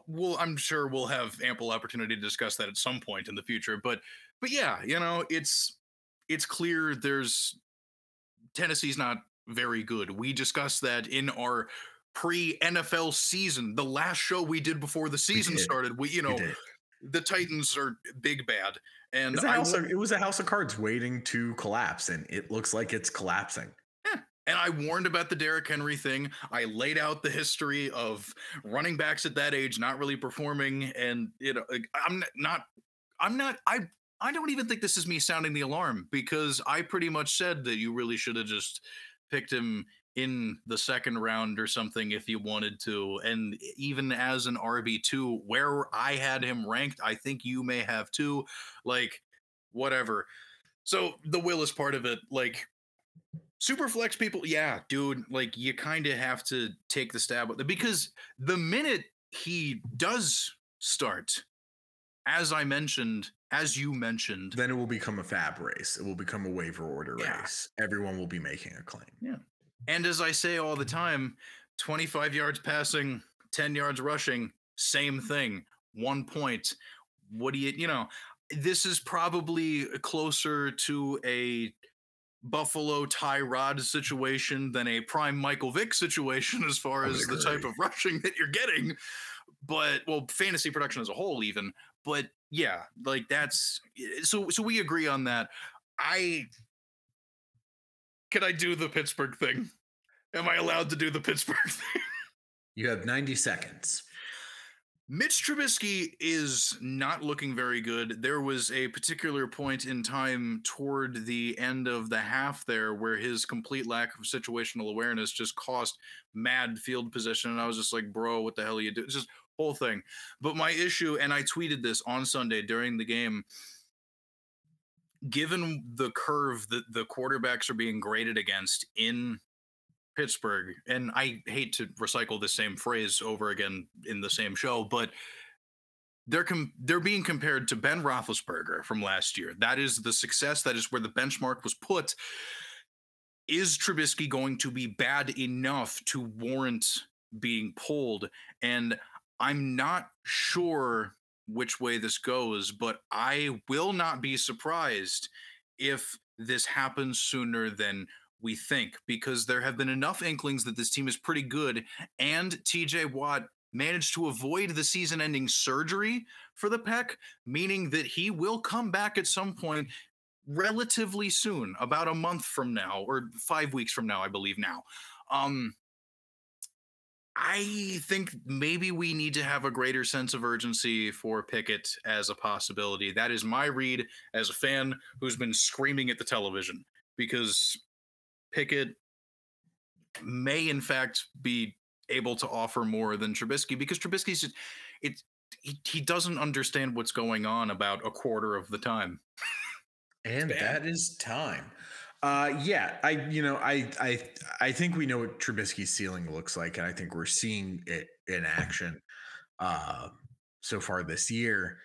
we'll, I'm sure we'll have ample opportunity to discuss that at some point in the future. But, but yeah, you know, it's, it's clear there's Tennessee's not very good. We discussed that in our pre NFL season, the last show we did before the season started. We, you know, the Titans are big bad, and I of- it was a house of cards waiting to collapse, and it looks like it's collapsing. And I warned about the Derrick Henry thing. I laid out the history of running backs at that age not really performing, and you know, I'm not, I'm not, I, I don't even think this is me sounding the alarm because I pretty much said that you really should have just picked him in the second round or something if you wanted to. And even as an RB two, where I had him ranked, I think you may have too. Like, whatever. So the Willis part of it, like super flex people, yeah, dude, like you kind of have to take the stab with it because the minute he does start, as I mentioned, as you mentioned, Then it will become a FAAB race. It will become a waiver order Yeah. race. Everyone will be making a claim. And as I say all the time, 25 yards passing, 10 yards rushing, same thing, one point. What do you, you know, this is probably closer to a Buffalo Tyrod situation than a prime Michael Vick situation as far as the type of rushing that you're getting. But well, fantasy production as a whole, even. But yeah, like that's so. So we agree on that. I can I do the Pittsburgh thing? Am I allowed to do the Pittsburgh thing? You have 90 seconds. Mitch Trubisky is not looking very good. There was a particular point in time toward the end of the half there where his complete lack of situational awareness just cost mad field position. And I was just like, bro, what the hell are you doing? Just whole thing. But my issue, and I tweeted this on Sunday during the game, given the curve that the quarterbacks are being graded against in Pittsburgh, and I hate to recycle the same phrase over again in the same show, but they're com- they're being compared to Ben Roethlisberger from last year. That is the success. That is where the benchmark was put. Is Trubisky going to be bad enough to warrant being pulled? And I'm not sure which way this goes, but I will not be surprised if this happens sooner than we think because there have been enough inklings that this team is pretty good and TJ Watt managed to avoid the season ending surgery for the pec meaning that he will come back at some point relatively soon about a month from now or 5 weeks from now I believe now. Um I think maybe we need to have a greater sense of urgency for Pickett as a possibility. That is my read as a fan who's been screaming at the television because Pickett may in fact be able to offer more than Trubisky because Trubisky's it he, he doesn't understand what's going on about a quarter of the time. and that is time. Uh yeah, I you know, I I I think we know what Trubisky's ceiling looks like and I think we're seeing it in action uh so far this year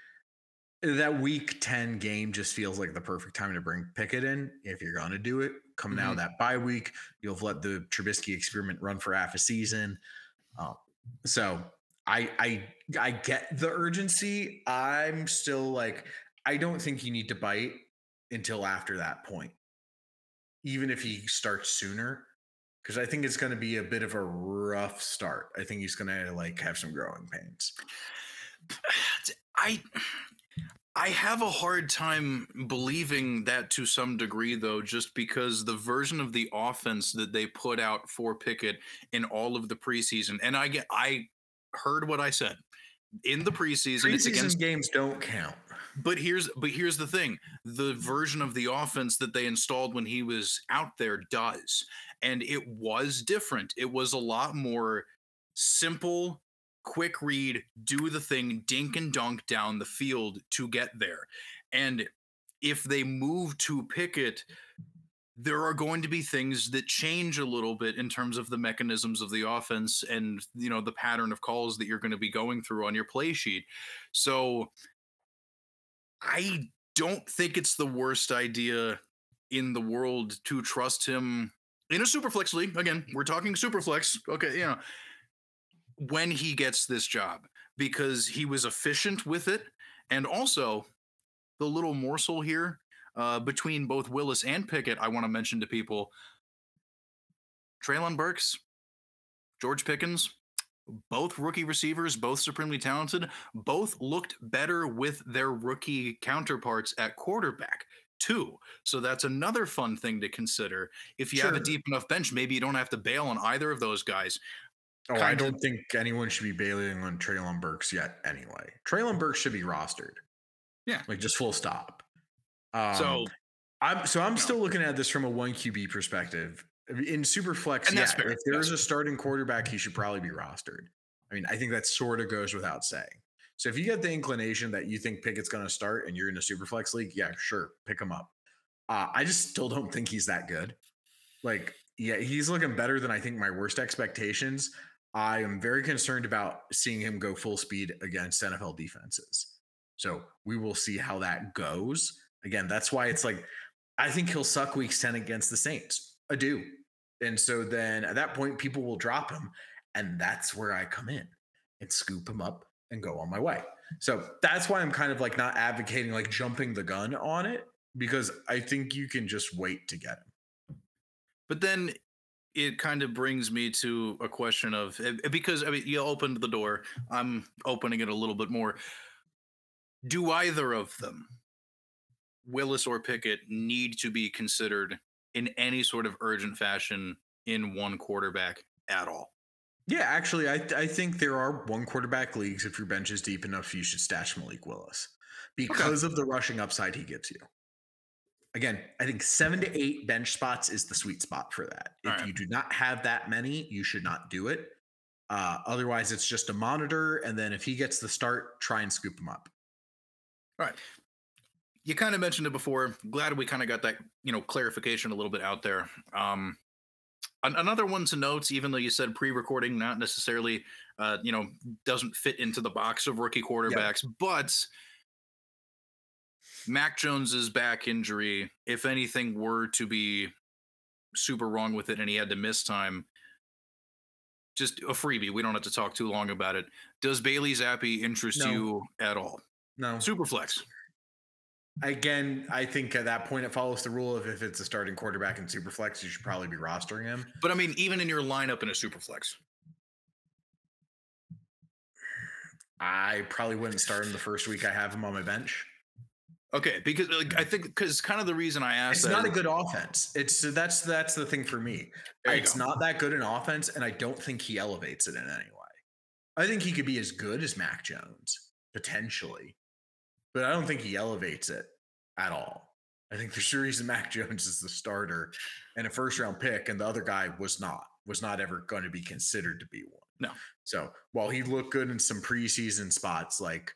that week 10 game just feels like the perfect time to bring Pickett in if you're going to do it. Come mm-hmm. now that bye week, you'll have let the Trubisky experiment run for half a season. Um, so I I I get the urgency. I'm still like I don't think you need to bite until after that point. Even if he starts sooner because I think it's going to be a bit of a rough start. I think he's going to like have some growing pains. I I have a hard time believing that to some degree, though, just because the version of the offense that they put out for Pickett in all of the preseason, and I get, I heard what I said in the preseason. preseason it's against games don't count. But here's, but here's the thing: the version of the offense that they installed when he was out there does, and it was different. It was a lot more simple quick read, do the thing, dink and dunk down the field to get there. And if they move to Pickett, there are going to be things that change a little bit in terms of the mechanisms of the offense and you know the pattern of calls that you're going to be going through on your play sheet. So I don't think it's the worst idea in the world to trust him in a super flex league. Again, we're talking super flex. Okay, you know, when he gets this job because he was efficient with it. And also, the little morsel here uh, between both Willis and Pickett, I want to mention to people Treylon Burks, George Pickens, both rookie receivers, both supremely talented, both looked better with their rookie counterparts at quarterback too. So that's another fun thing to consider. If you sure. have a deep enough bench, maybe you don't have to bail on either of those guys. Oh, I don't of, think anyone should be bailing on Treylon Burks yet. Anyway, Treylon Burks should be rostered. Yeah, like just full stop. Um, so I'm so I'm still looking at this from a one QB perspective. In super flex, yeah, if there's a starting quarterback, he should probably be rostered. I mean, I think that sort of goes without saying. So if you get the inclination that you think Pickett's going to start and you're in a super flex league, yeah, sure, pick him up. Uh, I just still don't think he's that good. Like, yeah, he's looking better than I think my worst expectations. I am very concerned about seeing him go full speed against NFL defenses. So we will see how that goes. Again, that's why it's like I think he'll suck weeks 10 against the Saints. I do. And so then at that point, people will drop him. And that's where I come in and scoop him up and go on my way. So that's why I'm kind of like not advocating like jumping the gun on it because I think you can just wait to get him. But then it kind of brings me to a question of eh, eh, because I mean you opened the door, I'm opening it a little bit more. Do either of them, Willis or Pickett, need to be considered in any sort of urgent fashion in one quarterback at all? Yeah, actually, I I think there are one quarterback leagues. If your bench is deep enough, you should stash Malik Willis because of the rushing upside he gives you. Again, I think seven to eight bench spots is the sweet spot for that. If Alright. you do not have that many, you should not do it. Uh, otherwise, it's just a monitor, and then if he gets the start, try and scoop him up. All right. You kind of mentioned it before. Glad we kind of got that, you know, clarification a little bit out there. Um, an- another one to note, even though you said pre-recording, not necessarily, uh, you know, doesn't fit into the box of rookie quarterbacks, but Mac Jones's back injury, if anything were to be super wrong with it and he had to miss time, just a freebie. We don't have to talk too long about it. Does Bailey Zappe interest No. you at all? No, Superflex. Again, I think at that point it follows the rule of if it's a starting quarterback in Superflex, you should probably be rostering him. But I mean, even in your lineup in a Superflex. I probably wouldn't start him the first week I have him on my bench. Okay, because like, I think because kind of the reason I asked It's not a good offense. It's so that's that's the thing for me. It's go. not that good an offense, and I don't think he elevates it in any way. I think he could be as good as Mac Jones potentially, but I don't think he elevates it at all. I think there's a reason Mac Jones is the starter and a first round pick, and the other guy was not was not ever going to be considered to be one. No. So while he looked good in some preseason spots, like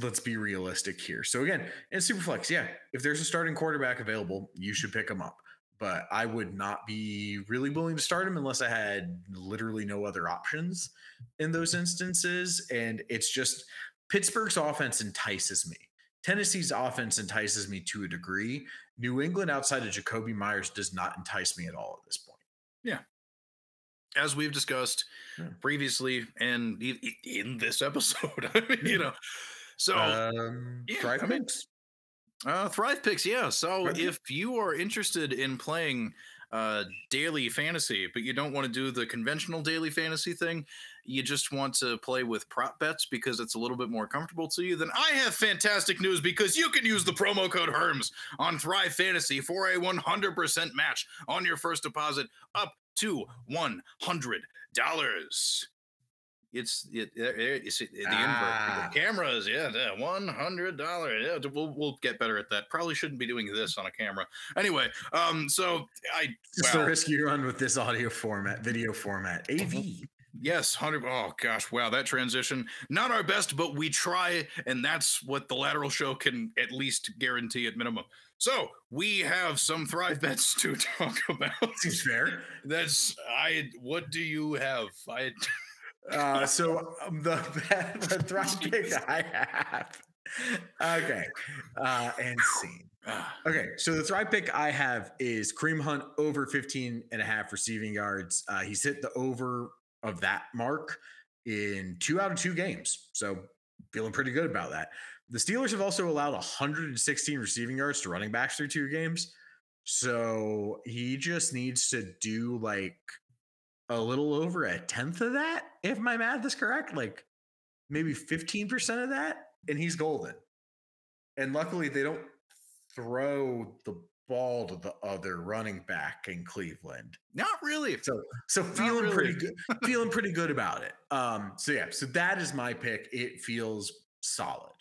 let's be realistic here. So again, in Superflex, yeah, if there's a starting quarterback available, you should pick him up. But I would not be really willing to start him unless I had literally no other options in those instances. And it's just Pittsburgh's offense entices me. Tennessee's offense entices me to a degree. New England outside of Jakobi Meyers does not entice me at all at this point. Yeah. As we've discussed Yeah. previously and in this episode. I mean, you know, so um, yeah, Thrive I mean, picks. Uh, Thrive Picks, yeah. So Thrive if you are interested in playing uh, daily fantasy, but you don't want to do the conventional daily fantasy thing, you just want to play with prop bets because it's a little bit more comfortable to you, then I have fantastic news because you can use the promo code HERMS on Thrive Fantasy for a 100% match on your first deposit up to $100. It's it, it, it's the invert. Ah. The cameras, yeah, one hundred dollars. Yeah, we'll we'll get better at that. Probably shouldn't be doing this on a camera. Anyway, um, so I It's wow. the risk you run with this audio format, video format. AV. yes, hundred. Oh gosh, wow, that transition. Not our best, but we try, and that's what the lateral show can at least guarantee at minimum. So we have some thrive bets to talk about. Seems fair. That's I. What do you have? I. Uh, so um, the, the thrive pick I have. Okay. Uh, and scene. ah, Okay. So the thrive pick I have is Kareem Hunt over 15 and a half receiving yards. Uh, he's hit the over of that mark in two out of two games. So feeling pretty good about that. The Steelers have also allowed 116 receiving yards to running backs through two games. So he just needs to do like a little over a tenth of that, if my math is correct. Like maybe 15% of that, and he's golden. And luckily, they don't throw the ball to the other running back in Cleveland. not really. So so feeling really. pretty good, feeling pretty good about it. Um, so yeah, so that is my pick. It feels solid.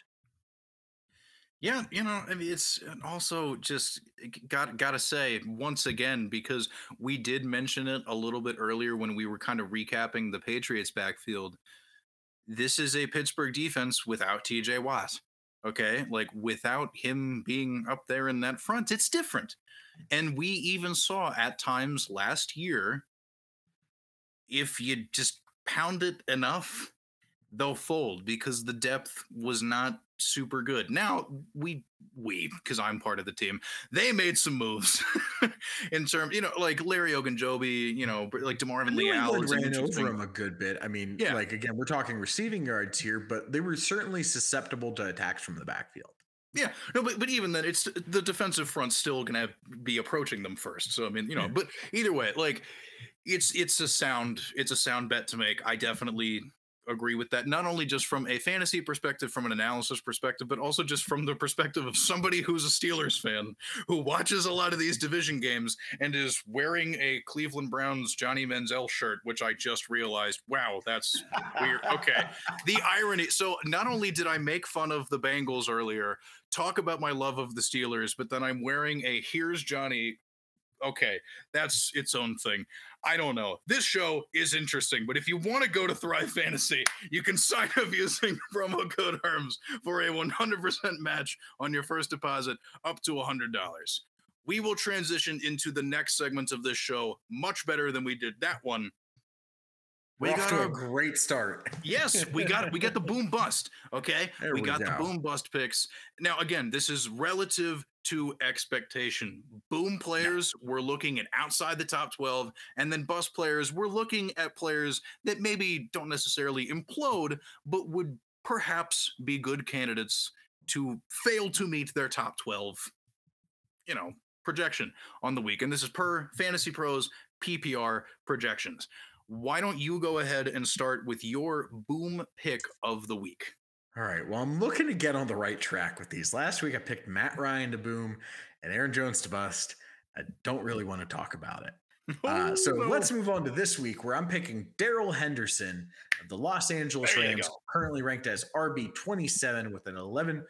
Yeah, you know, I mean, it's also just eh, got got to say once again because we did mention it a little bit earlier when we were kind of recapping the Patriots backfield. This is a Pittsburgh defense without TJ Watt. Okay, like without him being up there in that front, it's different. And we even saw at times last year if you just pound it enough, they'll fold because the depth was not super good. Now we we because I'm part of the team, they made some moves in terms, you know, like Larry Ogunjobi, you know, like Demarvin Leal. Ran over him a good bit. I mean, Yeah. like again, we're talking receiving yards here, but they were certainly susceptible to attacks from the backfield. Yeah, no, but but even then, it's the defensive front's still gonna be approaching them first. So I mean, you know, but either way, like it's it's a sound it's a sound bet to make. I definitely agree with that. Not only just from a fantasy perspective, from an analysis perspective, but also just from the perspective of somebody who's a Steelers fan who watches a lot of these division games and is wearing a Cleveland Browns Johnny Manziel shirt, which I just realized, wow, that's weird. Okay. The irony. So not only did I make fun of the Bengals earlier, talk about my love of the Steelers, but then I'm wearing a here's Johnny okay, that's its own thing. I don't know. This show is interesting, but if you want to go to Thrive Fantasy, you can sign up using promo code HERMS for a 100% match on your first deposit up to $100. We will transition into the next segment of this show much better than we did that one we got a great start. yes, we got we got the boom bust. Okay, we, we, got go. the boom bust picks. Now, again, this is relative to expectation. Boom players yeah. were looking at outside the top twelve, and then bust players were looking at players that maybe don't necessarily implode, but would perhaps be good candidates to fail to meet their top twelve. You know, projection on the week, and this is per Fantasy Pros PPR projections why don't you go ahead and start with your boom pick of the week? All right. Well, I'm looking to get on the right track with these. Last week I picked Matt Ryan to boom and Aaron Jones to bust. I don't really want to talk about it. Uh, so no. let's move on to this week where I'm picking Darrell Henderson of the Los Angeles Rams, currently ranked as RB 27 with an 11.3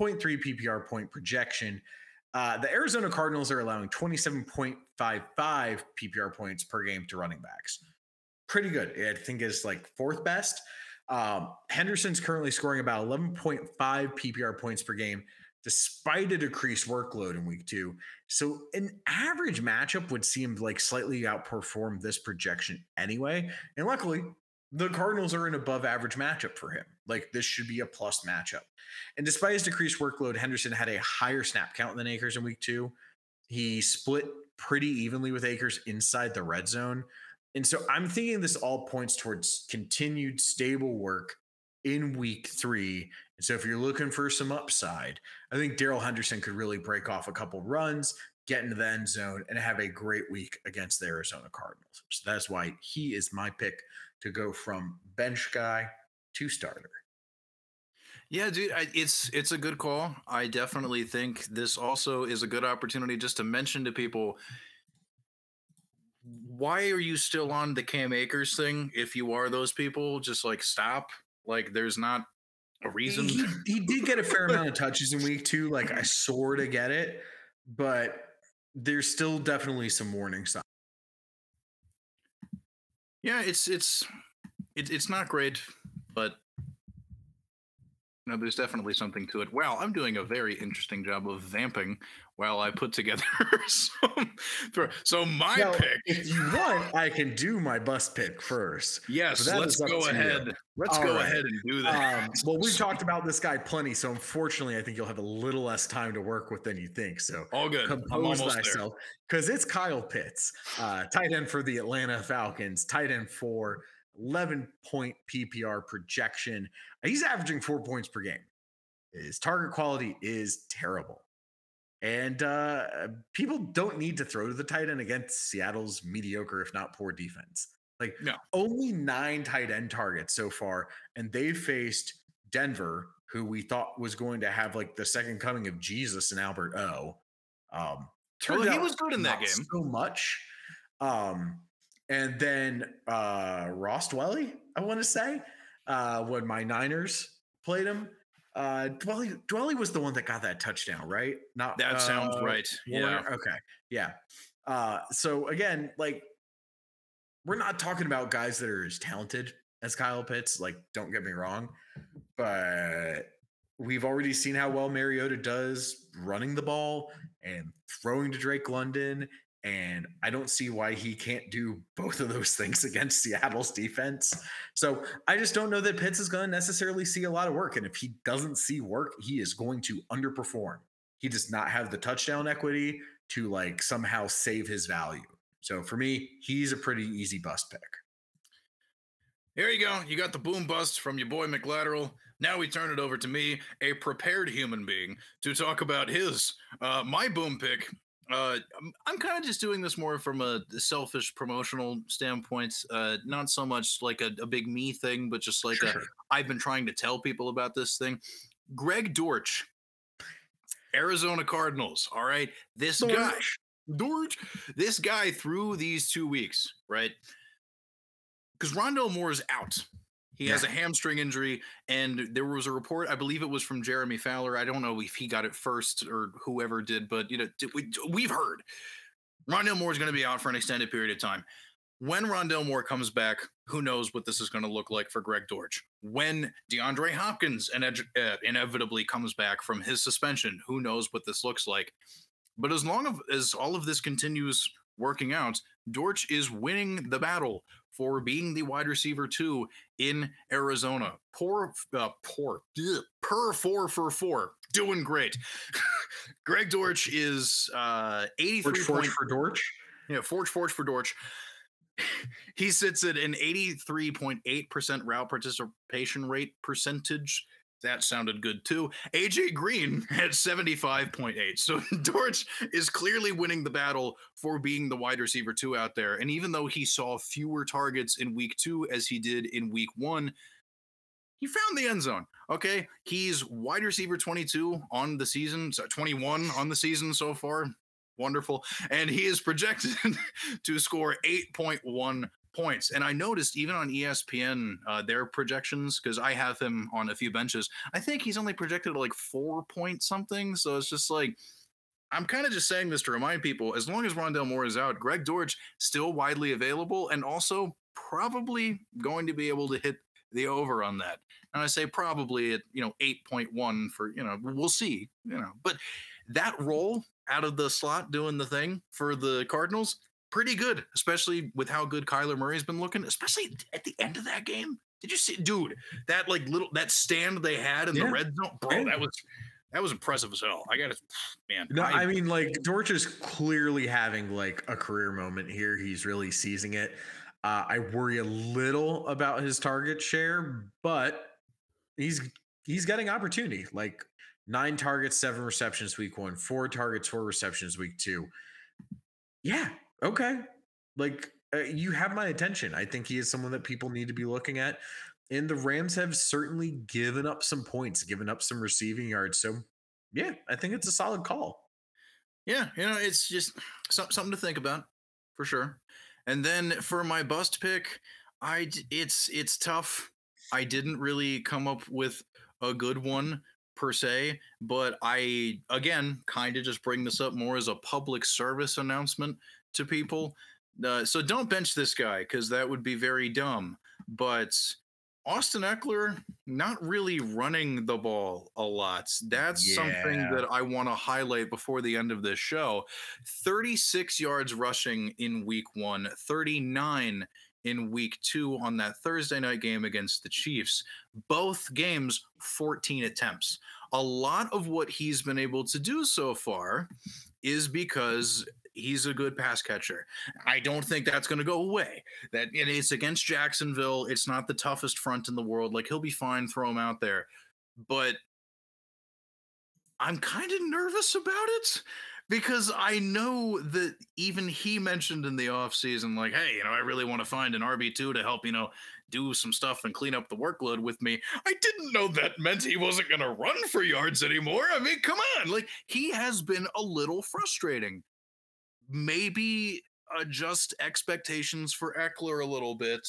PPR point projection. Uh, the Arizona Cardinals are allowing 27.55 PPR points per game to running backs pretty good. I think is like fourth best. Um, Henderson's currently scoring about 11.5 PPR points per game, despite a decreased workload in week two. So an average matchup would seem like slightly outperform this projection anyway. And luckily, the Cardinals are an above average matchup for him. Like this should be a plus matchup. And despite his decreased workload, Henderson had a higher snap count than Akers in week two. He split pretty evenly with Akers inside the red zone. And so I'm thinking this all points towards continued stable work in week three. And so if you're looking for some upside, I think Darrell Henderson could really break off a couple runs, get into the end zone, and have a great week against the Arizona Cardinals. So that's why he is my pick to go from bench guy to starter. Yeah, dude, I, it's it's a good call. I definitely think this also is a good opportunity just to mention to people why are you still on the Cam Akers thing? If you are those people, just like stop. Like, there's not a reason. He, he did get a fair amount of touches in week two. Like, I sort of get it, but there's still definitely some warning signs. Yeah, it's it's it, it's not great, but you know, there's definitely something to it. Wow, I'm doing a very interesting job of vamping while I put together some. So my now, pick. If you want, I can do my bust pick first. Yes, let's go ahead. You. Let's All go right. ahead and do that. Um, well, we've talked about this guy plenty, so unfortunately, I think you'll have a little less time to work with than you think. So all good. Compose thyself because it's Kyle Pitts, uh, tight end for the Atlanta Falcons, tight end for 11 point PPR projection. He's averaging four points per game. His target quality is terrible. And uh, people don't need to throw to the tight end against Seattle's mediocre, if not poor defense. Like no. only nine tight end targets so far, and they faced Denver, who we thought was going to have like the second coming of Jesus and Albert O. Um, well, he was good in that game so much. Um, and then uh, Ross Dwelley, I want to say, uh, when my Niners played him, uh, Dwelley, Dwelley was the one that got that touchdown, right? Not that uh, sounds right. Yeah. Okay. Yeah. Uh, so again, like we're not talking about guys that are as talented as Kyle Pitts. Like, don't get me wrong, but we've already seen how well Mariota does running the ball and throwing to Drake London and I don't see why he can't do both of those things against Seattle's defense. So I just don't know that Pitts is going to necessarily see a lot of work. And if he doesn't see work, he is going to underperform. He does not have the touchdown equity to like somehow save his value. So for me, he's a pretty easy bust pick. Here you go. You got the boom bust from your boy McLateral. Now we turn it over to me, a prepared human being, to talk about his uh, my boom pick Uh, I'm, I'm kind of just doing this more from a selfish promotional standpoint, uh, not so much like a, a big me thing, but just like Sure, a. I've been trying to tell people about this thing. Greg Dortch, Arizona Cardinals. All right, this guy, Dortch. Dortch, this guy through these two weeks, right? Because Rondale Moore is out. He has a hamstring injury, and there was a report. I believe it was from Jeremy Fowler. I don't know if he got it first or whoever did, but you know, we, we've heard Rondale Moore is going to be out for an extended period of time. When Rondale Moore comes back, who knows what this is going to look like for Greg Dortch? When DeAndre Hopkins uh, inevitably comes back from his suspension, who knows what this looks like? But as long as all of this continues working out, Dortch is winning the battle for being the wide receiver two in Arizona. Poor, uh, poor, ugh, per four for four, doing great. Greg Dortch is uh, 83 Forge, Forge for Dortch. yeah, Forge Forge for Dortch. He sits at an 83.8% route participation rate percentage. That sounded good too. AJ Green at 75.8. So Dortch is clearly winning the battle for being the wide receiver two out there. And even though he saw fewer targets in week two as he did in week one, he found the end zone. Okay. He's wide receiver 22 on the season, so 21 on the season so far. Wonderful. And he is projected to score 8.1 points. And I noticed even on ESPN, uh, their projections, because I have him on a few benches, I think he's only projected like four point something. So it's just like, I'm kind of just saying this to remind people as long as Rondale Moore is out, Greg Dortch still widely available and also probably going to be able to hit the over on that. And I say probably at, you know, 8.1 for, you know, we'll see, you know, but that role out of the slot doing the thing for the Cardinals, pretty good, especially with how good Kyler Murray's been looking, especially at the end of that game. Did you see, dude, that like little that stand they had in Yeah. the red zone, bro? Yeah. That was that was impressive as hell. I got to, man. No, I mean, like Dortch is clearly having like a career moment here. He's really seizing it. Uh, I worry a little about his target share, but he's he's getting opportunity. Like nine targets, seven receptions week one, four targets, four receptions week two. Yeah, okay. Like uh, you have my attention. I think he is someone that people need to be looking at. And the Rams have certainly given up some points, given up some receiving yards. So yeah, I think it's a solid call. Yeah, you know, it's just some, something to think about for sure. And then for my bust pick, I it's it's tough. I didn't really come up with a good one per se, but I again kind of just bring this up more as a public service announcement to people. Uh, so don't bench this guy because that would be very dumb. But Austin Ekeler not really running the ball a lot. That's something that I want to highlight before the end of this show. 36 yards rushing in week one, 39 in week two on that Thursday night game against the Chiefs. Both games, 14 attempts. A lot of what he's been able to do so far is because he's a good pass catcher. I don't think that's going to go away. That and it's against Jacksonville. It's not the toughest front in the world. Like he'll be fine. Throw him out there, but I'm kind of nervous about it because I know that even he mentioned in the offseason, like, hey, you know, I really want to find an RB2 to help, you know, do some stuff and clean up the workload with me. I didn't know that meant he wasn't going to run for yards anymore. I mean, come on. Like, he has been a little frustrating. Maybe adjust expectations for Ekeler a little bit.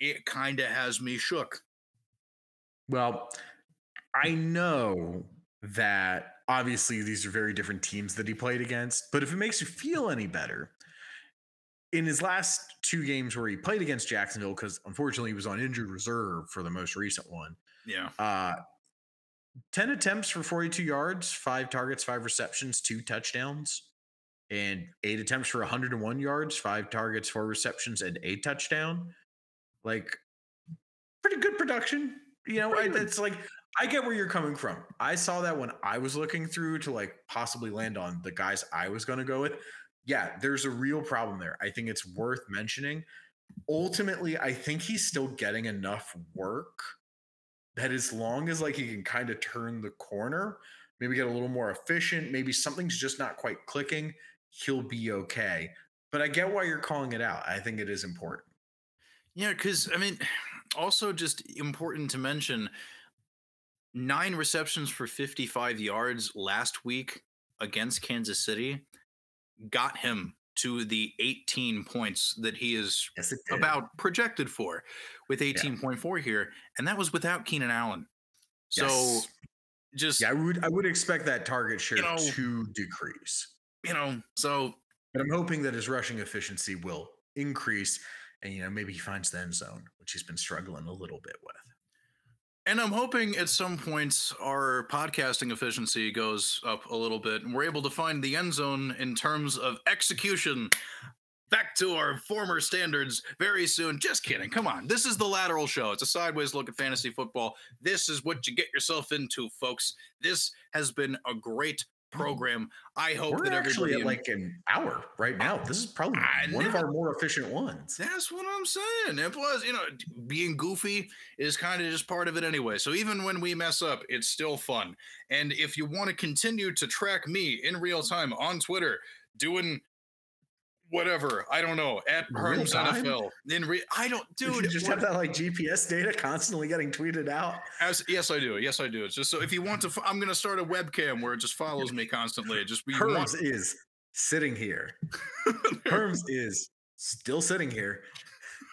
It kind of has me shook. Well, I know that obviously these are very different teams that he played against, but if it makes you feel any better, in his last two games where he played against Jacksonville, because unfortunately he was on injured reserve for the most recent one, Yeah. uh, 10 attempts for 42 yards, five targets, five receptions, two touchdowns, and eight attempts for 101 yards, five targets, four receptions, and a touchdown. Like, pretty good production. You know, I, it's like, I get where you're coming from. I saw that when I was looking through to like possibly land on the guys I was going to go with. Yeah, there's a real problem there. I think it's worth mentioning. Ultimately, I think he's still getting enough work that as long as like he can kind of turn the corner, maybe get a little more efficient. Maybe something's just not quite clicking. He'll be okay. But I get why you're calling it out. I think it is important. Yeah, because I mean, also just important to mention nine receptions for 55 yards last week against Kansas City got him to the 18 points that he is Yes, about projected for with 18.4 here. And that was without Keenan Allen. So Yes. just, Yeah, I would I would expect that target share know- to decrease. You know, so But I'm hoping that his rushing efficiency will increase and you know maybe he finds the end zone, which he's been struggling a little bit with. And I'm hoping at some points our podcasting efficiency goes up a little bit and we're able to find the end zone in terms of execution back to our former standards very soon. Just kidding. Come on. This is the lateral show. It's a sideways look at fantasy football. This is what you get yourself into, folks. This has been a great program. I hope We're that actually at like an hour right now. This is probably I one of our more efficient ones. That's what I'm saying. And plus, you know, being goofy is kind of just part of it anyway. So even when we mess up, it's still fun. And if you want to continue to track me in real time on Twitter, doing whatever, I don't know, at Herms? NFL. In re- I don't, Dude, you just have that like GPS data constantly getting tweeted out. as, yes, I do. Yes, I do. It's just so if you want to, f- I'm going to start a webcam where it just follows me constantly. It just you want- Herms is sitting here. Herms is still sitting here.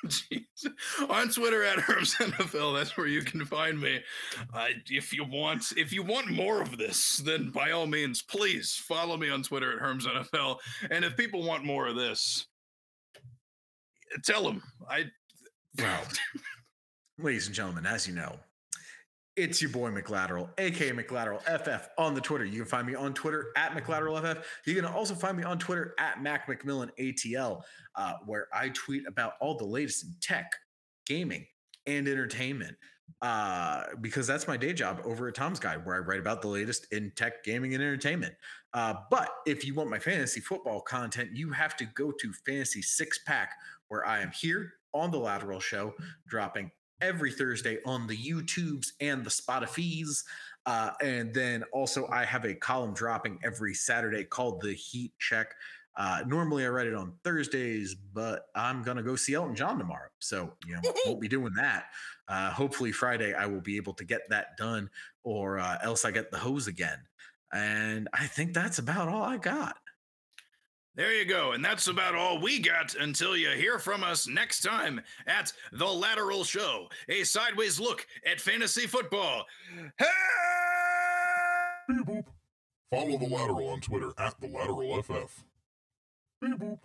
On Twitter at Herms NFL. That's where you can find me. Uh, if you want, if you want more of this, then by all means, please follow me on Twitter at Herms NFL. And if people want more of this, tell them. I Well, ladies and gentlemen, as you know, it's your boy McLateral, aka McLateral FF on the Twitter. You can find me on Twitter at McLateral FF. You can also find me on Twitter at Mac McMillan ATL, uh, where I tweet about all the latest in tech, gaming, and entertainment. Uh, because that's my day job over at Tom's Guide, where I write about the latest in tech, gaming, and entertainment. Uh, but if you want my fantasy football content, you have to go to Fantasy Six Pack, where I am here on the Lateral Show, dropping every Thursday on the YouTubes and the Spotify's. Uh, and then also, I have a column dropping every Saturday called The Heat Check. Uh, normally, I write it on Thursdays, but I'm going to go see Elton John tomorrow. So, you know, won't be doing that. Uh, hopefully, Friday, I will be able to get that done, or uh, else I get the hose again. And I think that's about all I got. There you go. And that's about all we got until you hear from us next time at The Lateral Show, a sideways look at fantasy football. Hey! Beep boop. Follow the lateral on Twitter at the lateral FF. Beep boop.